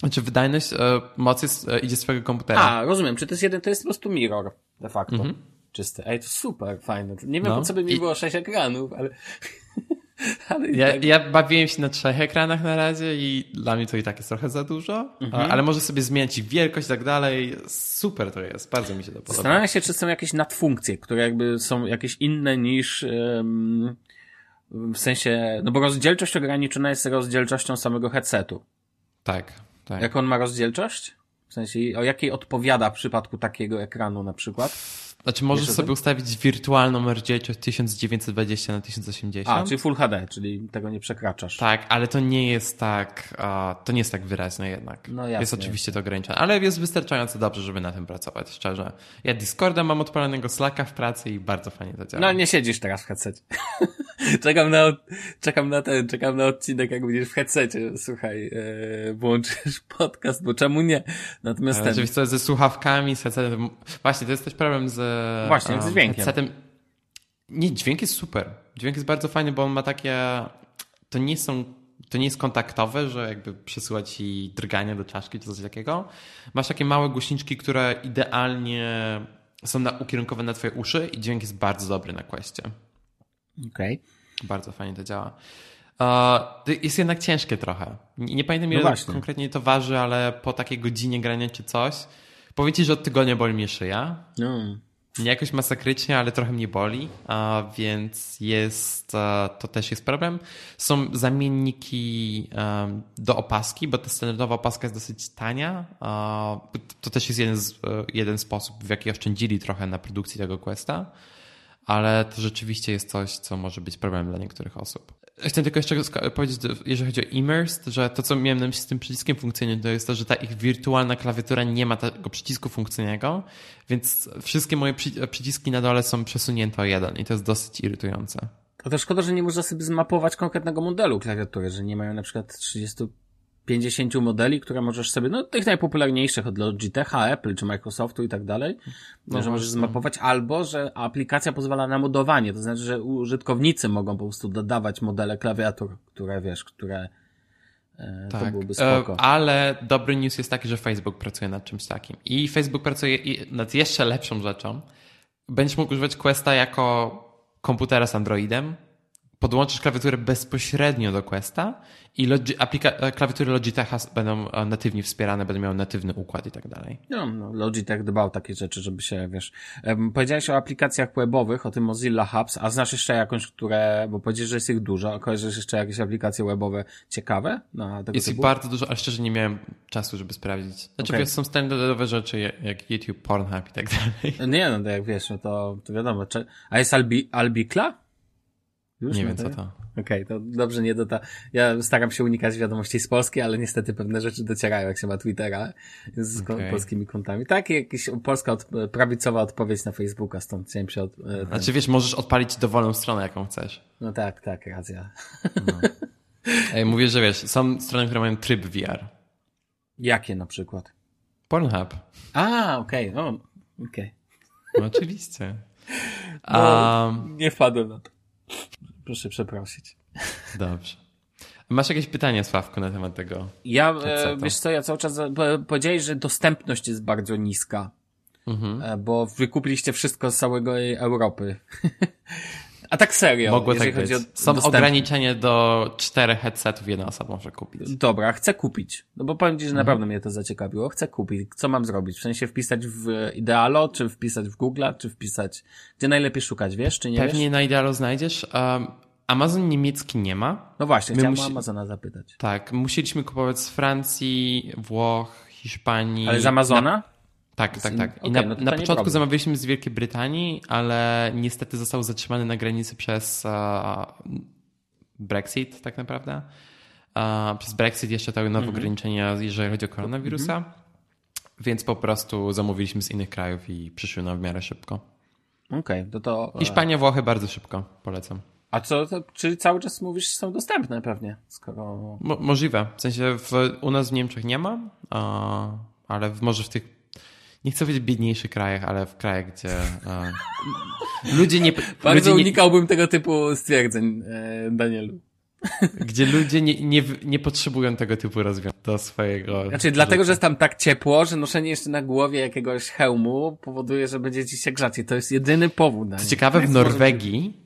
Speaker 1: Znaczy wydajność, e, moc jest, e, idzie z twojego komputera.
Speaker 2: A, rozumiem, czy to jest jeden, to jest po prostu mirror, de facto.
Speaker 1: Mhm.
Speaker 2: Czysty. Ej, to super, fajne. Nie wiem,
Speaker 1: No.
Speaker 2: po co by mi
Speaker 1: I-
Speaker 2: było sześć ekranów, ale...
Speaker 1: Ja,
Speaker 2: tak.
Speaker 1: ja bawiłem się na trzech ekranach na razie i dla mnie to i tak jest trochę za dużo,
Speaker 2: Mhm.
Speaker 1: ale może sobie zmieniać ich wielkość i tak dalej. Super to jest, bardzo mi się to podoba.
Speaker 2: Zastanawiam się, czy są jakieś nadfunkcje, które jakby są jakieś inne niż em, w sensie, no bo rozdzielczość ograniczona jest rozdzielczością samego headsetu.
Speaker 1: Tak, tak.
Speaker 2: Jak on ma rozdzielczość? W sensie, o jakiej odpowiada w przypadku takiego ekranu na przykład?
Speaker 1: Znaczy możesz
Speaker 2: Wiesz
Speaker 1: sobie ustawić wirtualną rozdzielczość 1920 na 1080.
Speaker 2: A, czyli Full HD, czyli tego nie przekraczasz.
Speaker 1: Tak, ale to nie jest tak, a, to nie jest tak wyraźne jednak.
Speaker 2: No jasne,
Speaker 1: jest oczywiście to ograniczone, ale jest wystarczająco dobrze, żeby na tym pracować, szczerze. Ja Discorda mam odpalonego, Slacka w pracy i bardzo fajnie to działa.
Speaker 2: No nie siedzisz teraz w headsetie. czekam na, czekam na ten, czekam na odcinek, jak będziesz w headsetie, słuchaj, e, włączysz podcast, bo czemu nie? Natomiast
Speaker 1: Ale
Speaker 2: ten,
Speaker 1: Oczywiście ze słuchawkami, z headsetem. Właśnie, to jest też problem z.
Speaker 2: Właśnie, z
Speaker 1: em,
Speaker 2: dźwiękiem.
Speaker 1: Headsetem. Nie, dźwięk jest super. Dźwięk jest bardzo fajny, bo on ma takie. To nie są. To nie jest kontaktowe, że jakby przesyła ci drganie do czaszki czy coś takiego. Masz takie małe głośniczki, które idealnie są na, ukierunkowane na twoje uszy i dźwięk jest bardzo dobry na Questie.
Speaker 2: okej.
Speaker 1: Bardzo fajnie to działa. E, to jest jednak ciężkie trochę. Nie, nie pamiętam
Speaker 2: No
Speaker 1: ile
Speaker 2: właśnie.
Speaker 1: konkretnie to waży, ale po takiej godzinie grania czy coś, powiem ci, że od tygodnia boli mnie szyja.
Speaker 2: No.
Speaker 1: Nie jakoś masakrycznie, ale trochę mnie boli, a więc jest, e, to też jest problem. Są zamienniki em, do opaski, bo ta standardowa opaska jest dosyć tania. To też jest jeden, z, e, jeden sposób, w jaki oszczędzili trochę na produkcji tego Questa, ale to rzeczywiście jest coś, co może być problemem dla niektórych osób. Chcę tylko jeszcze powiedzieć, jeżeli chodzi o Immersed, że to, co miałem na myśli z tym przyciskiem funkcyjnym, to jest to, że ta ich wirtualna klawiatura nie ma tego przycisku funkcyjnego, więc wszystkie moje przy- przyciski na dole są przesunięte o jeden i to jest dosyć irytujące.
Speaker 2: To też szkoda, że nie można sobie zmapować konkretnego modelu klawiatury, że nie mają na przykład 30, 50 modeli, które możesz sobie, no tych najpopularniejszych od Logitecha, Apple czy Microsoftu i tak dalej,
Speaker 1: No
Speaker 2: że możesz zmapować, albo że aplikacja pozwala na modowanie, to znaczy, że użytkownicy mogą po prostu dodawać modele klawiatur, które wiesz, które e, to byłoby spoko.
Speaker 1: E, ale dobry news jest taki, że Facebook pracuje nad czymś takim. I Facebook pracuje nad jeszcze lepszą rzeczą. Będziesz mógł używać Questa jako komputera z Androidem. Podłączysz klawiaturę bezpośrednio do Questa i logi- aplika- e, klawiatury Logitecha będą e, natywnie wspierane, będą miały natywny układ i tak dalej.
Speaker 2: No, no, Logitech dbał takie rzeczy, żeby się, wiesz... Powiedziałeś o aplikacjach webowych, o tym Mozilla Hubs, a znasz jeszcze jakąś, które... Bo powiedziałeś, że jest ich dużo, a kojarzysz jeszcze jakieś aplikacje webowe ciekawe na tego
Speaker 1: Jest ich
Speaker 2: typu?
Speaker 1: bardzo dużo, ale szczerze nie miałem czasu, żeby sprawdzić. Znaczy, wiesz, są standardowe rzeczy jak- jak YouTube, Pornhub i tak dalej.
Speaker 2: Nie, no to jak wiesz, no to, to wiadomo. Czy... A jest Albi, Albikla? Już
Speaker 1: Nie
Speaker 2: no
Speaker 1: wiem, co to.
Speaker 2: Okej, to dobrze nie dota. Ja staram się unikać wiadomości z Polski, ale niestety pewne rzeczy docierają, jak się ma Twittera z
Speaker 1: Okej.
Speaker 2: polskimi kontami. Tak, jakiś polska od, prawicowa odpowiedź na Facebooka, stąd chciałem się od, e, ten,
Speaker 1: Znaczy, wiesz, możesz odpalić dowolną stronę, jaką chcesz.
Speaker 2: No tak, tak, racja.
Speaker 1: Ej, mówię, że wiesz, są strony, które mają tryb VR.
Speaker 2: Jakie na przykład?
Speaker 1: Pornhub.
Speaker 2: A, okej, o, okej.
Speaker 1: No, oczywiście.
Speaker 2: No,
Speaker 1: Um,
Speaker 2: nie wpadłem na to. Proszę przeprosić.
Speaker 1: dobrze. Masz jakieś pytania, Sławku, na temat tego?
Speaker 2: Ja, e,
Speaker 1: Headsetu.
Speaker 2: wiesz co, ja cały czas po- powiedziałeś, że dostępność jest bardzo niska,
Speaker 1: Mhm.
Speaker 2: e, bo wykupiliście wszystko z całej Europy. A tak serio,
Speaker 1: Mogło tak być.
Speaker 2: chodzi o
Speaker 1: Są
Speaker 2: dostęp-
Speaker 1: ograniczenie do czterech headsetów jedna osoba może kupić.
Speaker 2: Dobra, chcę kupić. No bo powiem ci, że
Speaker 1: Mhm.
Speaker 2: naprawdę mnie to zaciekawiło. Chcę kupić. Co mam zrobić? W sensie wpisać w Idealo, czy wpisać w Google'a, czy wpisać... Gdzie najlepiej szukać, wiesz, czy nie
Speaker 1: Pewnie
Speaker 2: wiesz?
Speaker 1: na Idealu znajdziesz. Um, Amazon niemiecki nie ma.
Speaker 2: No właśnie,
Speaker 1: My
Speaker 2: chciałem
Speaker 1: musi-
Speaker 2: Amazona zapytać.
Speaker 1: Tak, musieliśmy kupować z Francji, Włoch, Hiszpanii.
Speaker 2: Ale z Amazona?
Speaker 1: Na, tak, tak, tak. I
Speaker 2: Okej,
Speaker 1: na,
Speaker 2: no to
Speaker 1: na
Speaker 2: to
Speaker 1: początku
Speaker 2: problem.
Speaker 1: zamawialiśmy z Wielkiej Brytanii, ale niestety został zatrzymany na granicy przez e, Brexit, tak naprawdę. E, przez Brexit jeszcze te nowe
Speaker 2: Mhm.
Speaker 1: ograniczenia, jeżeli chodzi o koronawirusa. więc po prostu zamówiliśmy z innych krajów i przyszły nam w miarę szybko.
Speaker 2: Okej, okay, to to...
Speaker 1: E, Hiszpania, Włochy bardzo szybko, polecam.
Speaker 2: A co, to, czyli cały czas mówisz, że są dostępne pewnie, skoro...
Speaker 1: Mo możliwe, w sensie w, u nas w Niemczech nie ma, a, ale w, może w tych, nie chcę powiedzieć biedniejszych krajach, ale w krajach, gdzie a, ludzie nie...
Speaker 2: Bardzo
Speaker 1: ludzie
Speaker 2: unikałbym tego typu stwierdzeń, e, Danielu.
Speaker 1: Gdzie ludzie nie, nie, nie potrzebują tego typu rozwiązań do swojego.
Speaker 2: Znaczy, życia. dlatego, że jest tam tak ciepło, że noszenie jeszcze na głowie jakiegoś hełmu powoduje, że będziecie się grzać. I to jest jedyny powód.
Speaker 1: Co ciekawe, w Norwegii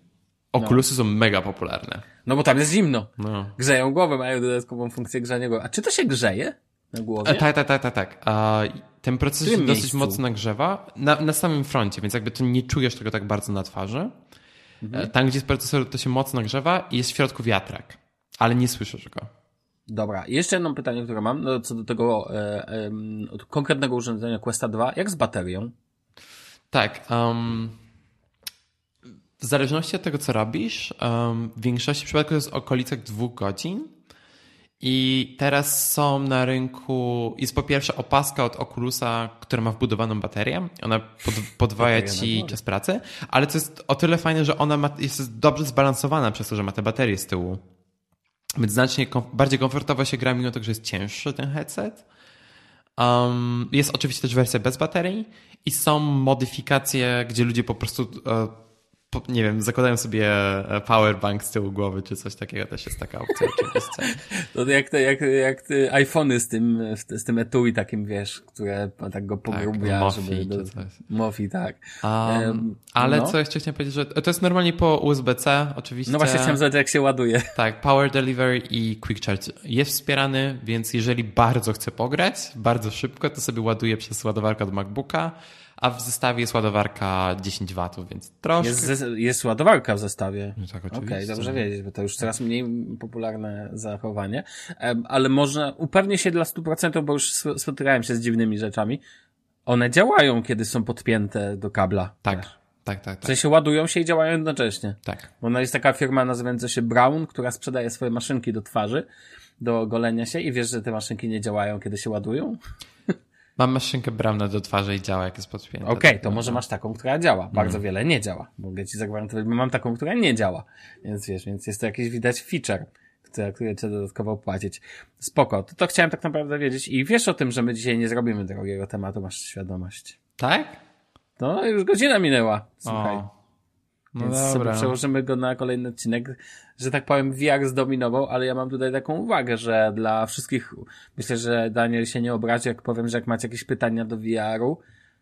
Speaker 1: okulusy no. są mega popularne.
Speaker 2: No bo tam jest zimno. No. Grzeją głowę, mają dodatkową funkcję grzania głowy. A czy to się grzeje na głowie?
Speaker 1: tak, tak, tak, tak, tak. A ten proces się dosyć mocno nagrzewa na, na samym froncie, więc jakby to nie czujesz tego tak bardzo na twarzy. Mhm. E, tam, gdzie jest procesor, to się mocno nagrzewa i jest w środku wiatrak, ale nie słyszysz go.
Speaker 2: Dobra, jeszcze jedno pytanie, które mam, no, co do tego e, e, konkretnego urządzenia Questa 2. Jak z baterią?
Speaker 1: Tak. Um, w zależności od tego, co robisz, um, w większości przypadków jest w okolicach dwóch godzin. I teraz są na rynku, jest po pierwsze opaska od Oculusa, która ma wbudowaną baterię. Ona pod, podwaja ci czas pracy, ale to jest o tyle fajne, że ona ma, jest dobrze zbalansowana przez to, że ma te baterie z tyłu. Więc znacznie kom bardziej komfortowo się gra, mimo tego, że jest cięższy ten headset. Um, jest oczywiście też wersja bez baterii i są modyfikacje, gdzie ludzie po prostu uh, nie wiem, zakładają sobie e, powerbank z tyłu głowy, czy coś takiego, też jest taka opcja oczywiście.
Speaker 2: To jak te, jak, jak te iPhony z tym, z tym etui takim, wiesz, które tak go pogrubia, tak, żeby... Do, Mofi, tak.
Speaker 1: Um, ale no. co jeszcze chciałem powiedzieć, że to jest normalnie po USB-C, oczywiście.
Speaker 2: No właśnie chciałem zobaczyć, jak się ładuje.
Speaker 1: Tak, Power Delivery i Quick Charge jest wspierany, więc jeżeli bardzo chcę pograć, bardzo szybko, to sobie ładuję przez ładowarkę do MacBooka, a w zestawie jest ładowarka 10 W, więc troszkę...
Speaker 2: Jest, jest ładowarka w zestawie.
Speaker 1: No tak, oczywiście.
Speaker 2: Okej, okay, dobrze wiedzieć, bo to już coraz mniej popularne zachowanie. Ale można, upewnię się dla 100%, bo już spotykałem się z dziwnymi rzeczami. One działają, kiedy są podpięte do kabla.
Speaker 1: Tak. Tak, tak, tak.
Speaker 2: W sensie ładują się i działają jednocześnie.
Speaker 1: Tak.
Speaker 2: Bo ona jest taka firma nazywająca się Brown, która sprzedaje swoje maszynki do twarzy, do golenia się i wiesz, że te maszynki nie działają, kiedy się ładują?
Speaker 1: Mam maszynkę bramną do twarzy i działa, jak jest podpięta.
Speaker 2: Okej, okay, to może masz taką, która działa. Bardzo mm. wiele nie działa. Mogę ci zagwarantować, bo mam taką, która nie działa. Więc wiesz, więc jest to jakiś widać feature, który, który trzeba dodatkowo opłacić. Spoko. To, to chciałem tak naprawdę wiedzieć. I wiesz o tym, że my dzisiaj nie zrobimy drogiego tematu, masz świadomość.
Speaker 1: Tak?
Speaker 2: No, już godzina minęła. Słuchaj. O. No Więc dobra. sobie przełożymy go na kolejny odcinek, że tak powiem VR zdominował, ale ja mam tutaj taką uwagę, że dla wszystkich, myślę, że Daniel się nie obrazi, jak powiem, że jak macie jakieś pytania do VR-u,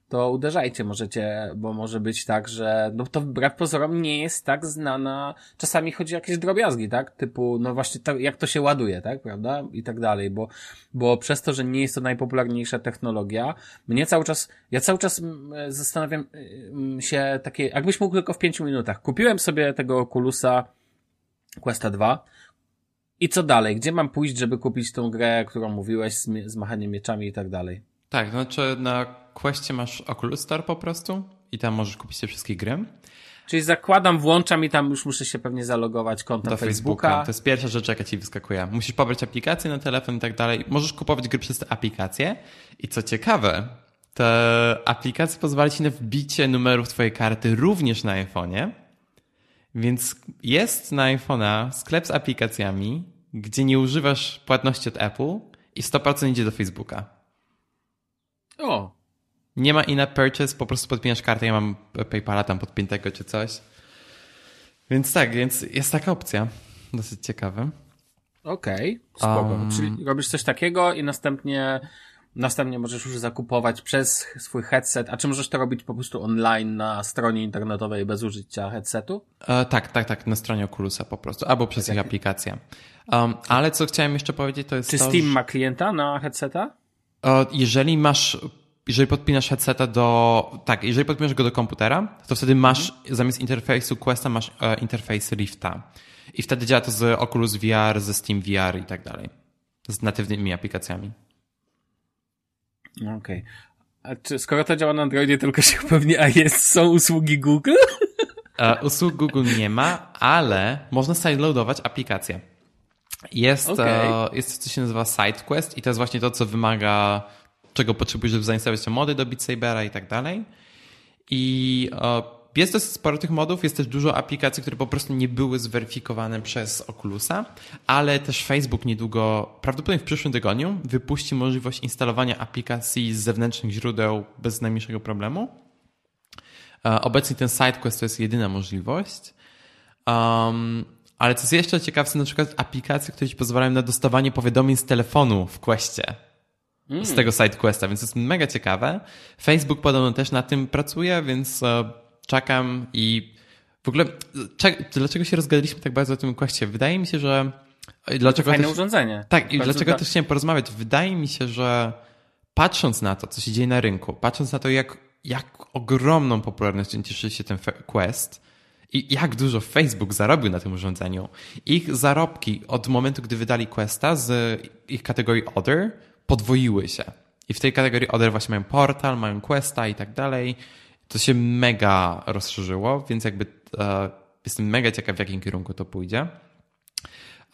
Speaker 2: to uderzajcie, możecie, bo może być tak, że no to wbrew pozorom nie jest tak znana, czasami chodzi o jakieś drobiazgi, tak? Typu, no właśnie, tak, jak to się ładuje, tak? Prawda? I tak dalej, bo, bo przez to, że nie jest to najpopularniejsza technologia, mnie cały czas, ja cały czas mm, zastanawiam mm, się takie, jakbyś mógł tylko w pięciu minutach. Kupiłem sobie tego Oculusa Questa 2, i co dalej? Gdzie mam pójść, żeby kupić tą grę, którą mówiłeś z, z machaniem mieczami i tak dalej?
Speaker 1: Tak, znaczy na Questie masz Oculus Store po prostu i tam możesz kupić te wszystkie gry.
Speaker 2: Czyli zakładam, włączam i tam już muszę się pewnie zalogować konto do Facebooka. Facebooka.
Speaker 1: To jest pierwsza rzecz, jaka ci wyskakuje. Musisz pobrać aplikację na telefon i tak dalej. Możesz kupować gry przez te aplikacje. I co ciekawe, te aplikacje pozwala ci na wbicie numerów twojej karty również na iPhone'ie. Więc jest na iPhone'a sklep z aplikacjami, gdzie nie używasz płatności od Apple i 100% idzie do Facebooka.
Speaker 2: O.
Speaker 1: Nie ma in-app purchase, po prostu podpinasz kartę, ja mam PayPala tam podpiętego czy coś. Więc tak, więc jest taka opcja. Dosyć ciekawe.
Speaker 2: Okej, okay, spoko. Um, Czyli robisz coś takiego i następnie następnie możesz już zakupować przez swój headset, a czy możesz to robić po prostu online na stronie internetowej bez użycia headsetu?
Speaker 1: E, tak, tak, tak, na stronie Oculusa po prostu, albo przez tak ich aplikację. Um, ale co chciałem jeszcze powiedzieć, to jest
Speaker 2: Czy
Speaker 1: to,
Speaker 2: Steam że... ma klienta na headseta?
Speaker 1: Jeżeli masz, jeżeli podpinasz headseta do, tak, jeżeli podpinasz go do komputera, to wtedy masz, mhm. zamiast interfejsu Questa masz e, interfejs Rifta. I wtedy działa to z Oculus VR, ze Steam VR i tak dalej. Z natywnymi aplikacjami.
Speaker 2: Okej. Okay. A czy skoro to działa na Androidzie, tylko się upewni, a jest, są usługi Google?
Speaker 1: E, usług Google nie ma, ale można sideloadować aplikację. Jest, okay. e, jest coś, co się nazywa SideQuest i to jest właśnie to, co wymaga czego potrzebujesz, żeby zainstalować te mody do Beat Sabera i tak dalej. I e, jest dosyć sporo tych modów, jest też dużo aplikacji, które po prostu nie były zweryfikowane przez Oculusa, ale też Facebook niedługo, prawdopodobnie w przyszłym tygodniu, wypuści możliwość instalowania aplikacji z zewnętrznych źródeł bez najmniejszego problemu. E, obecnie ten SideQuest to jest jedyna możliwość. Um, ale co jest jeszcze ciekawsze, na przykład aplikacje, które ci pozwalają na dostawanie powiadomień z telefonu w Questie. Mm. Z tego SideQuesta, więc to jest mega ciekawe. Facebook podobno też na tym pracuje, więc e, czekam i w ogóle dlaczego się rozgadaliśmy tak bardzo o tym Questie? Wydaje mi się, że
Speaker 2: Dlaczego Fajne też, urządzenie.
Speaker 1: Tak, i dlaczego da... też chciałem porozmawiać? Wydaje mi się, że patrząc na to, co się dzieje na rynku, patrząc na to, jak, jak ogromną popularnością cieszy się ten Quest i jak dużo Facebook zarobił na tym urządzeniu, ich zarobki od momentu, gdy wydali Questa z ich kategorii Other podwoiły się. I w tej kategorii Other właśnie mają portal, mają Questa i tak dalej to się mega rozszerzyło, więc jakby e, jestem mega ciekaw, w jakim kierunku to pójdzie.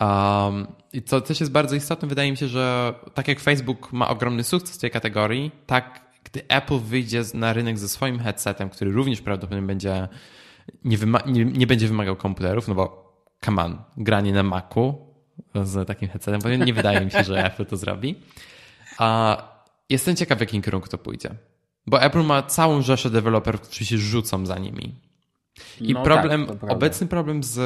Speaker 1: Um, I co też jest bardzo istotne, wydaje mi się, że tak jak Facebook ma ogromny sukces w tej kategorii, tak gdy Apple wyjdzie na rynek ze swoim headsetem, który również prawdopodobnie będzie nie, nie, nie będzie wymagał komputerów, no bo come on, granie na Macu z takim headsetem, bo nie wydaje mi się, że Apple to zrobi. A jestem ciekaw, w jakim kierunku to pójdzie. Bo Apple ma całą rzeszę deweloperów, którzy się rzucą za nimi. I no problem, tak, obecny problem z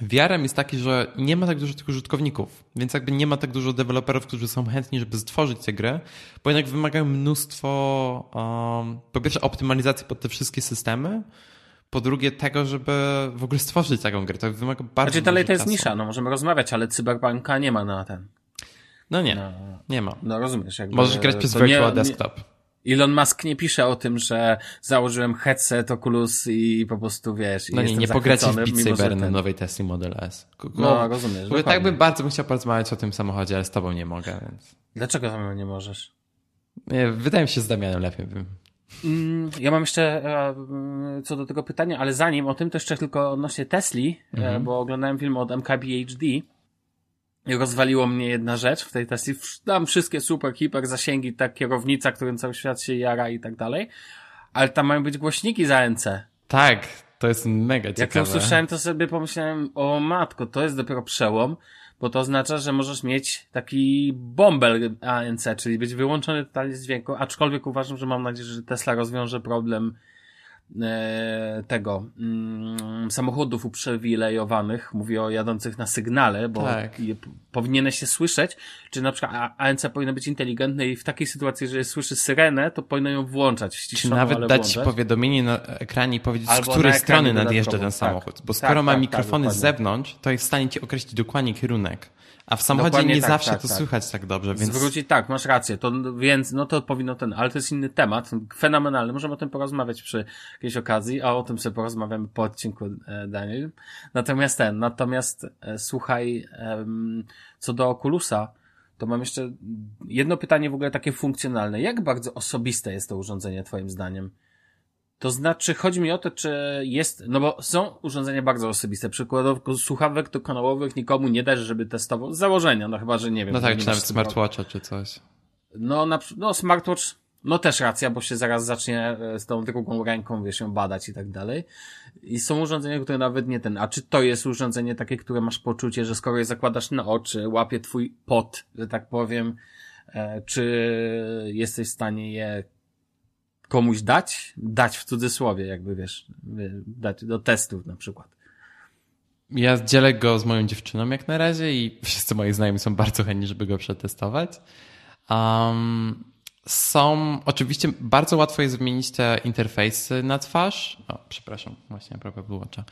Speaker 1: VR-em jest taki, że nie ma tak dużo tych użytkowników, więc jakby nie ma tak dużo deweloperów, którzy są chętni, żeby stworzyć tę grę, bo jednak wymagają mnóstwo, um, po pierwsze optymalizacji pod te wszystkie systemy, po drugie tego, żeby w ogóle stworzyć taką grę. To wymaga bardzo
Speaker 2: Znaczy dalej to jest czasu. nisza, no możemy rozmawiać, ale Cyberpunka nie ma na ten.
Speaker 1: No nie, no, nie ma.
Speaker 2: No rozumiesz. Jakby,
Speaker 1: Możesz grać przez Virtual nie, Desktop. Nie,
Speaker 2: Elon Musk nie pisze o tym, że założyłem headset Oculus i po prostu wiesz.
Speaker 1: No nie, nie pogracie w Beat Saber na nowej Tesla Model S.
Speaker 2: No, rozumiesz.
Speaker 1: Bo tak bym bardzo bym chciał porozmawiać o tym samochodzie, ale z tobą nie mogę, więc.
Speaker 2: Dlaczego tam nie możesz?
Speaker 1: Nie, wydaje mi się, że z Damianem lepiej bym.
Speaker 2: Mm, ja mam jeszcze e, co do tego pytania, ale zanim o tym, to jeszcze tylko odnośnie Tesli, e, mhm. bo oglądałem film od MKBHD rozwaliło mnie jedna rzecz w tej Tesli. Tam wszystkie super, hiper zasięgi, ta kierownica, którym cały świat się jara i tak dalej. Ale tam mają być głośniki za NC.
Speaker 1: Tak, to jest mega ciekawe.
Speaker 2: Jak to usłyszałem, to sobie pomyślałem, o matko, to jest dopiero przełom, bo to oznacza, że możesz mieć taki bombel ANC, czyli być wyłączony totalnie z dźwięku, aczkolwiek uważam, że mam nadzieję, że Tesla rozwiąże problem tego mm, samochodów uprzywilejowanych, mówię o jadących na sygnale, bo tak. powinieneś się słyszeć, czy na przykład ANC powinno być inteligentne i w takiej sytuacji, że słyszy syrenę, to powinno ją włączać,
Speaker 1: ściszoną, Czy nawet dać włączać. powiadomienie na ekranie i powiedzieć, Albo z której strony nadjeżdża ten samochód, tak. bo skoro tak, ma tak, mikrofony z zewnątrz, to jest w stanie ci określić dokładnie kierunek. A w samochodzie Dokładnie nie tak, zawsze tak, to tak. słychać tak dobrze, więc...
Speaker 2: Zwrócić, tak, masz rację, to, więc, no to powinno ten, ale to jest inny temat, fenomenalny, możemy o tym porozmawiać przy jakiejś okazji, a o tym sobie porozmawiamy po odcinku, e, Daniel. Natomiast ten, natomiast e, słuchaj, co do Oculusa, to mam jeszcze jedno pytanie w ogóle takie funkcjonalne. Jak bardzo osobiste jest to urządzenie, twoim zdaniem? To znaczy, chodzi mi o to, czy jest, no bo są urządzenia bardzo osobiste. Przykładowo słuchawek to kanałowych nikomu nie dasz, żeby testował z założenia, no chyba, że nie wiem.
Speaker 1: No tak, czy nawet smartwatcha czy coś.
Speaker 2: No, na, no smartwatch, no też racja, bo się zaraz zacznie e, z tą drugą ręką, wiesz, ją badać i tak dalej. I są urządzenia, które nawet nie ten, a czy to jest urządzenie takie, które masz poczucie, że skoro je zakładasz na oczy, łapie twój pot, że tak powiem, e, czy jesteś w stanie je komuś dać, dać w cudzysłowie, jakby wiesz, dać do testów na przykład.
Speaker 1: Ja dzielę go z moją dziewczyną jak na razie i wszyscy moi znajomi są bardzo chętni, żeby go przetestować. Um, są, oczywiście bardzo łatwo jest zmienić te interfejsy na twarz. O, przepraszam, właśnie a propos wyłącza.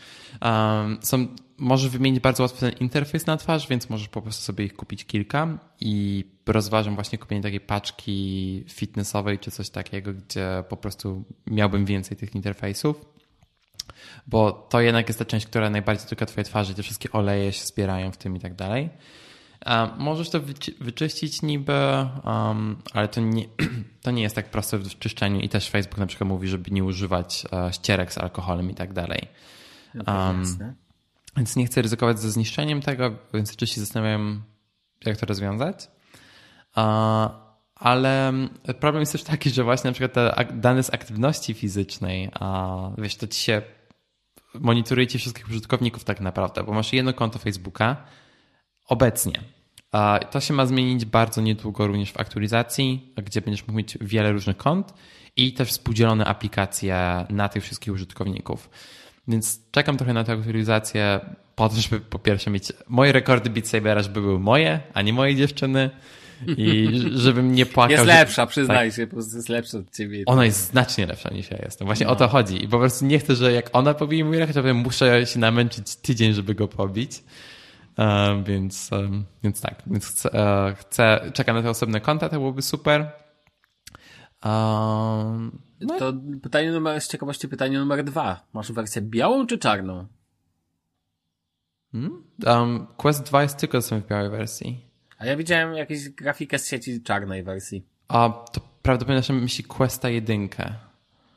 Speaker 1: Um, są, możesz wymienić bardzo łatwo ten interfejs na twarz, więc możesz po prostu sobie ich kupić kilka i rozważam właśnie kupienie takiej paczki fitnessowej czy coś takiego, gdzie po prostu miałbym więcej tych interfejsów. Bo to jednak jest ta część, która najbardziej dotyka twojej twarzy, te wszystkie oleje się zbierają w tym i tak dalej. Możesz to wyczyścić niby, um, ale to nie, to nie jest tak proste w czyszczeniu i też Facebook na przykład mówi, żeby nie używać uh, ścierek z alkoholem i tak dalej. Um, więc nie chcę ryzykować ze zniszczeniem tego, więc oczywiście zastanawiam, jak to rozwiązać. Ale problem jest też taki, że właśnie na przykład te dane z aktywności fizycznej, wiesz, to ci się monitoruje ci wszystkich użytkowników tak naprawdę, bo masz jedno konto Facebooka obecnie. To się ma zmienić bardzo niedługo również w aktualizacji, gdzie będziesz mógł mieć wiele różnych kont i też współdzielone aplikacje na tych wszystkich użytkowników. Więc czekam trochę na tę aktualizację po to, żeby po pierwsze mieć moje rekordy Beat Sabera, żeby były moje, a nie mojej dziewczyny i żebym nie płakał.
Speaker 2: Jest lepsza, że... przyznaj tak. się, po prostu jest lepsza od ciebie.
Speaker 1: Ona jest znacznie lepsza niż ja jestem. Właśnie no. o to chodzi. I po prostu nie chcę, że jak ona pobije mój rekord, to muszę się namęczyć tydzień, żeby go pobić. Um, więc, um, więc tak, więc chcę, uh, chcę, czekam na te osobne konta, to byłoby super.
Speaker 2: Um, no. To pytanie numer, z ciekawości pytanie numer dwa. Masz wersję białą czy czarną?
Speaker 1: Hmm? Um, Quest 2 jest tylko w białej wersji.
Speaker 2: A ja widziałem jakąś grafikę z sieci czarnej wersji.
Speaker 1: A to prawdopodobnie myśli Questa 1.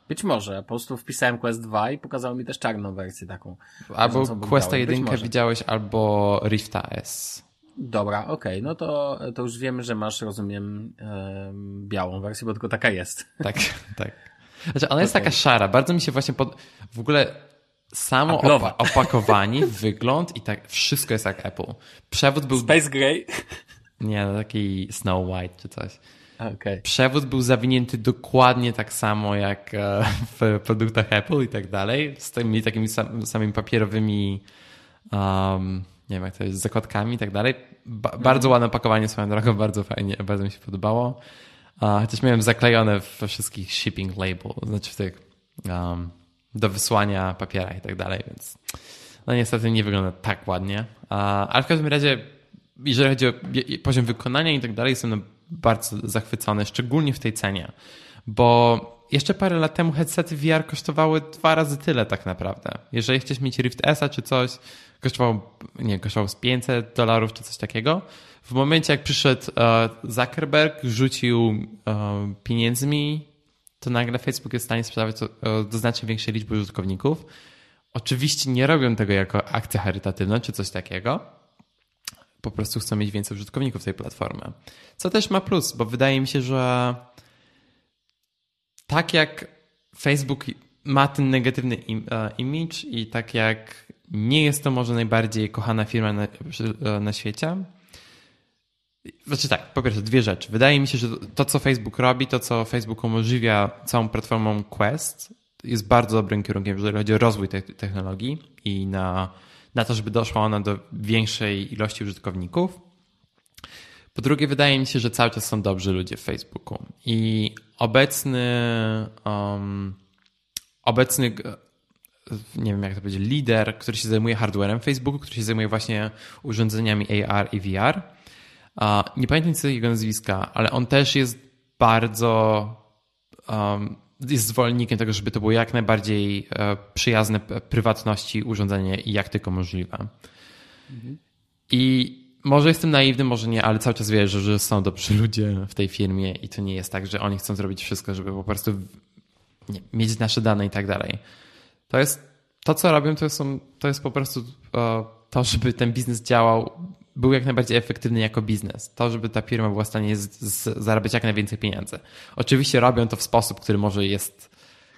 Speaker 2: Być może. Po prostu wpisałem Quest 2 i pokazało mi też czarną wersję taką.
Speaker 1: Albo Questa 1 widziałeś, albo Rifta S.
Speaker 2: Dobra, okej. Okay. No to, to już wiemy, że masz, rozumiem, białą wersję, bo tylko taka jest.
Speaker 1: Tak, tak. Znaczy, ona jest taka szara. Bardzo mi się właśnie pod... W ogóle samo opa opakowanie, wygląd i tak wszystko jest jak Apple. Przewód był...
Speaker 2: Space Gray?
Speaker 1: Nie, no taki Snow White czy coś.
Speaker 2: Okay.
Speaker 1: Przewód był zawinięty dokładnie tak samo jak e, w produktach Apple i tak dalej, z tymi takimi sam, samymi papierowymi um, nie wiem jak to jest, zakładkami i tak dalej. Ba. Bardzo ładne opakowanie swoją drogą, bardzo fajnie, bardzo mi się podobało. Chociaż miałem zaklejone we wszystkich shipping label, znaczy w tych um, do wysłania papiera i tak dalej, więc no niestety nie wygląda tak ładnie. Ale w każdym razie jeżeli chodzi o poziom wykonania i tak dalej, jestem bardzo zachwycony, szczególnie w tej cenie, bo jeszcze parę lat temu headsety VR kosztowały dwa razy tyle tak naprawdę. Jeżeli chcesz mieć Rift S czy coś, kosztowało, nie, kosztowało z 500 dolarów czy coś takiego. W momencie jak przyszedł e, Zuckerberg, rzucił e, pieniędzmi, to nagle Facebook jest w stanie sprzedawać e, do znacznie większej liczby użytkowników. Oczywiście nie robią tego jako akcja charytatywna czy coś takiego, po prostu chcą mieć więcej użytkowników tej platformy. Co też ma plus, bo wydaje mi się, że tak jak Facebook ma ten negatywny image i tak jak nie jest to może najbardziej kochana firma na, e, na świecie, znaczy tak, po pierwsze dwie rzeczy. Wydaje mi się, że to, co Facebook robi, to, co Facebook umożliwia całą platformą Quest, jest bardzo dobrym kierunkiem, jeżeli chodzi o rozwój tej technologii i na na to, żeby doszła ona do większej ilości użytkowników. Po drugie, wydaje mi się, że cały czas są dobrzy ludzie w Facebooku i obecny, um, obecny nie wiem jak to powiedzieć, lider, który się zajmuje hardwarem Facebooku, który się zajmuje właśnie urządzeniami AR i VR. Nie pamiętam co jego nazwiska, ale on też jest bardzo um, jest zwolennikiem tego, żeby to było jak najbardziej e, przyjazne prywatności urządzenie jak tylko możliwe. Mhm. I może jestem naiwny, może nie, ale cały czas wierzę, że są dobrzy ludzie w tej firmie i to nie jest tak, że oni chcą zrobić wszystko, żeby po prostu mieć nasze dane i tak dalej. To jest to, co robią, to, są, to jest po prostu e, to, żeby ten biznes działał był jak najbardziej efektywny jako biznes. To, żeby ta firma była w stanie z, z, zarabiać jak najwięcej pieniędzy. Oczywiście robią to w sposób, który może jest,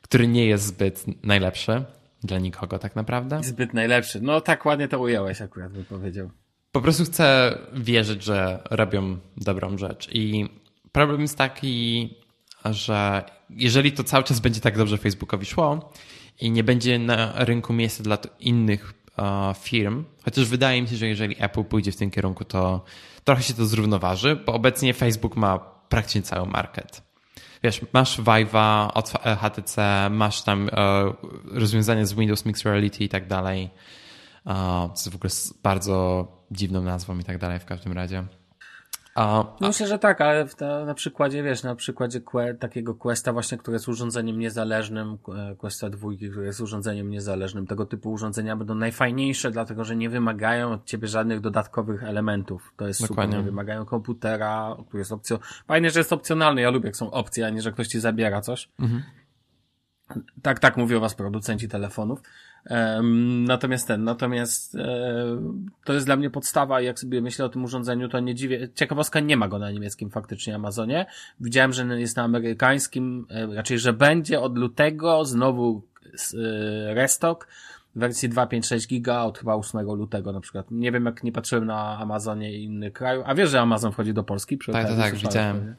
Speaker 1: który nie jest zbyt najlepszy dla nikogo tak naprawdę.
Speaker 2: Zbyt najlepszy. No tak ładnie to ująłeś akurat, bym powiedział.
Speaker 1: Po prostu chcę wierzyć, że robią dobrą rzecz. I problem jest taki, że jeżeli to cały czas będzie tak dobrze Facebookowi szło i nie będzie na rynku miejsca dla innych firm, chociaż wydaje mi się, że jeżeli Apple pójdzie w tym kierunku, to trochę się to zrównoważy, bo obecnie Facebook ma praktycznie cały market. Wiesz, masz Vive'a od HTC, masz tam e, rozwiązania z Windows Mixed Reality i tak dalej. Co jest w ogóle bardzo dziwną nazwą i tak dalej w każdym razie.
Speaker 2: A, Myślę, że tak, ale ta, na przykładzie, wiesz, na przykładzie que, takiego Questa właśnie, które jest urządzeniem niezależnym, Questa dwójki, które jest urządzeniem niezależnym, tego typu urządzenia będą najfajniejsze, dlatego, że nie wymagają od ciebie żadnych dodatkowych elementów. To jest Dokładnie. super. Nie wymagają komputera, który jest opcją. Fajnie, że jest opcjonalny. Ja lubię, jak są opcje, a nie, że ktoś ci zabiera coś. Mhm. Tak, tak mówią was producenci telefonów. Um, natomiast ten, natomiast e, to jest dla mnie podstawa jak sobie myślę o tym urządzeniu, to nie dziwię. Ciekawostka, nie ma go na niemieckim faktycznie Amazonie. Widziałem, że jest na amerykańskim, e, raczej, że będzie od lutego znowu e, restock w wersji 256 giga od chyba 8 lutego na przykład. Nie wiem, jak nie patrzyłem na Amazonie i innych krajów. A wiesz, że Amazon wchodzi do Polski?
Speaker 1: Przy tak, tak, tak, widziałem.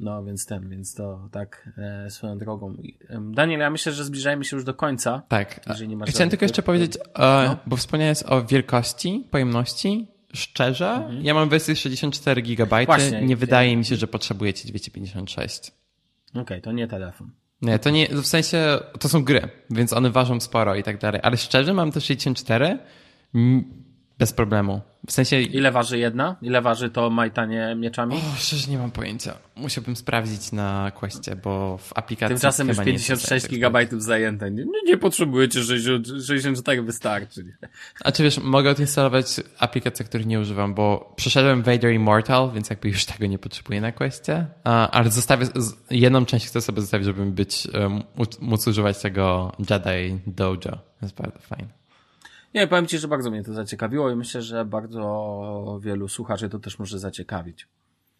Speaker 2: No, więc ten, więc to tak e, swoją drogą. Daniel, ja myślę, że zbliżajmy się już do końca.
Speaker 1: Tak. Chciałem tylko jeszcze powiedzieć, e, no. bo wspomniałeś o wielkości, pojemności. Szczerze, mhm. ja mam wersję 64 GB. Właśnie, nie wydaje mi się, że potrzebujecie 256.
Speaker 2: Okej, okay, to nie telefon.
Speaker 1: Nie, to nie, w sensie, to są gry, więc one ważą sporo i tak dalej. Ale szczerze, mam te 64 bez problemu. W sensie...
Speaker 2: Ile waży jedna? Ile waży to majtanie mieczami?
Speaker 1: O, szczerze nie mam pojęcia. Musiałbym sprawdzić na Questie, bo w aplikacji
Speaker 2: Tymczasem już 56 GB zajęte. Nie, nie, potrzebujecie 60, 64, wystarczy.
Speaker 1: A czy wiesz, mogę odinstalować aplikacje, których nie używam, bo przeszedłem Vader Immortal, więc jakby już tego nie potrzebuję na Questie, ale zostawię, jedną część chcę sobie zostawić, żeby być, móc używać tego Jedi Dojo. To jest bardzo fajne.
Speaker 2: Nie, powiem Ci, że bardzo mnie to zaciekawiło i myślę, że bardzo wielu słuchaczy to też może zaciekawić.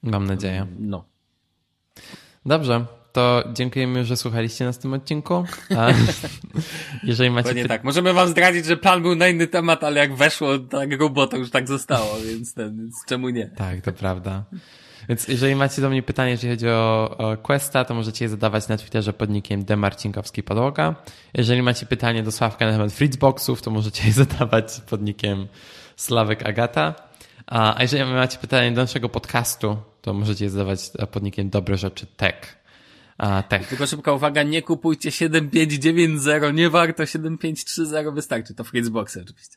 Speaker 1: Mam nadzieję.
Speaker 2: No.
Speaker 1: Dobrze, to dziękujemy, że słuchaliście nas w tym odcinku. A jeżeli macie...
Speaker 2: Nie tak, możemy wam zdradzić, że plan był na inny temat, ale jak weszło tak grubo, to już tak zostało, więc, ten, więc czemu nie?
Speaker 1: Tak, to prawda. Więc jeżeli macie do mnie pytanie, jeżeli chodzi o, o Questa, to możecie je zadawać na Twitterze pod nickiem Demarcinkowski Podłoga. Jeżeli macie pytanie do Sławka na temat Fritzboxów, to możecie je zadawać pod nickiem Sławek Agata. A jeżeli macie pytanie do naszego podcastu, to możecie je zadawać pod nickiem Dobre Rzeczy Tech. A, tech.
Speaker 2: Tylko szybka uwaga, nie kupujcie 7590, nie warto 7530, wystarczy. To Fritzboxy oczywiście.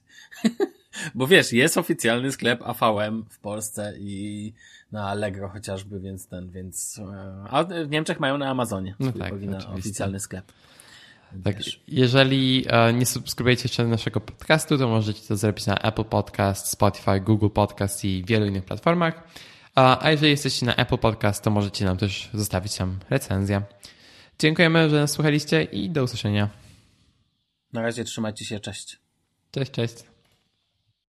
Speaker 2: Bo wiesz, jest oficjalny sklep AVM w Polsce i na Allegro chociażby, więc ten, więc... E, a w Niemczech mają na Amazonie no tak, oficjalny sklep.
Speaker 1: Tak, jeżeli e, nie subskrybujecie jeszcze naszego podcastu, to możecie to zrobić na Apple Podcast, Spotify, Google Podcast i wielu innych platformach. A jeżeli jesteście na Apple Podcast, to możecie nam też zostawić tam recenzję. Dziękujemy, że nas słuchaliście i do usłyszenia.
Speaker 2: Na razie trzymajcie się, cześć.
Speaker 1: Cześć, cześć.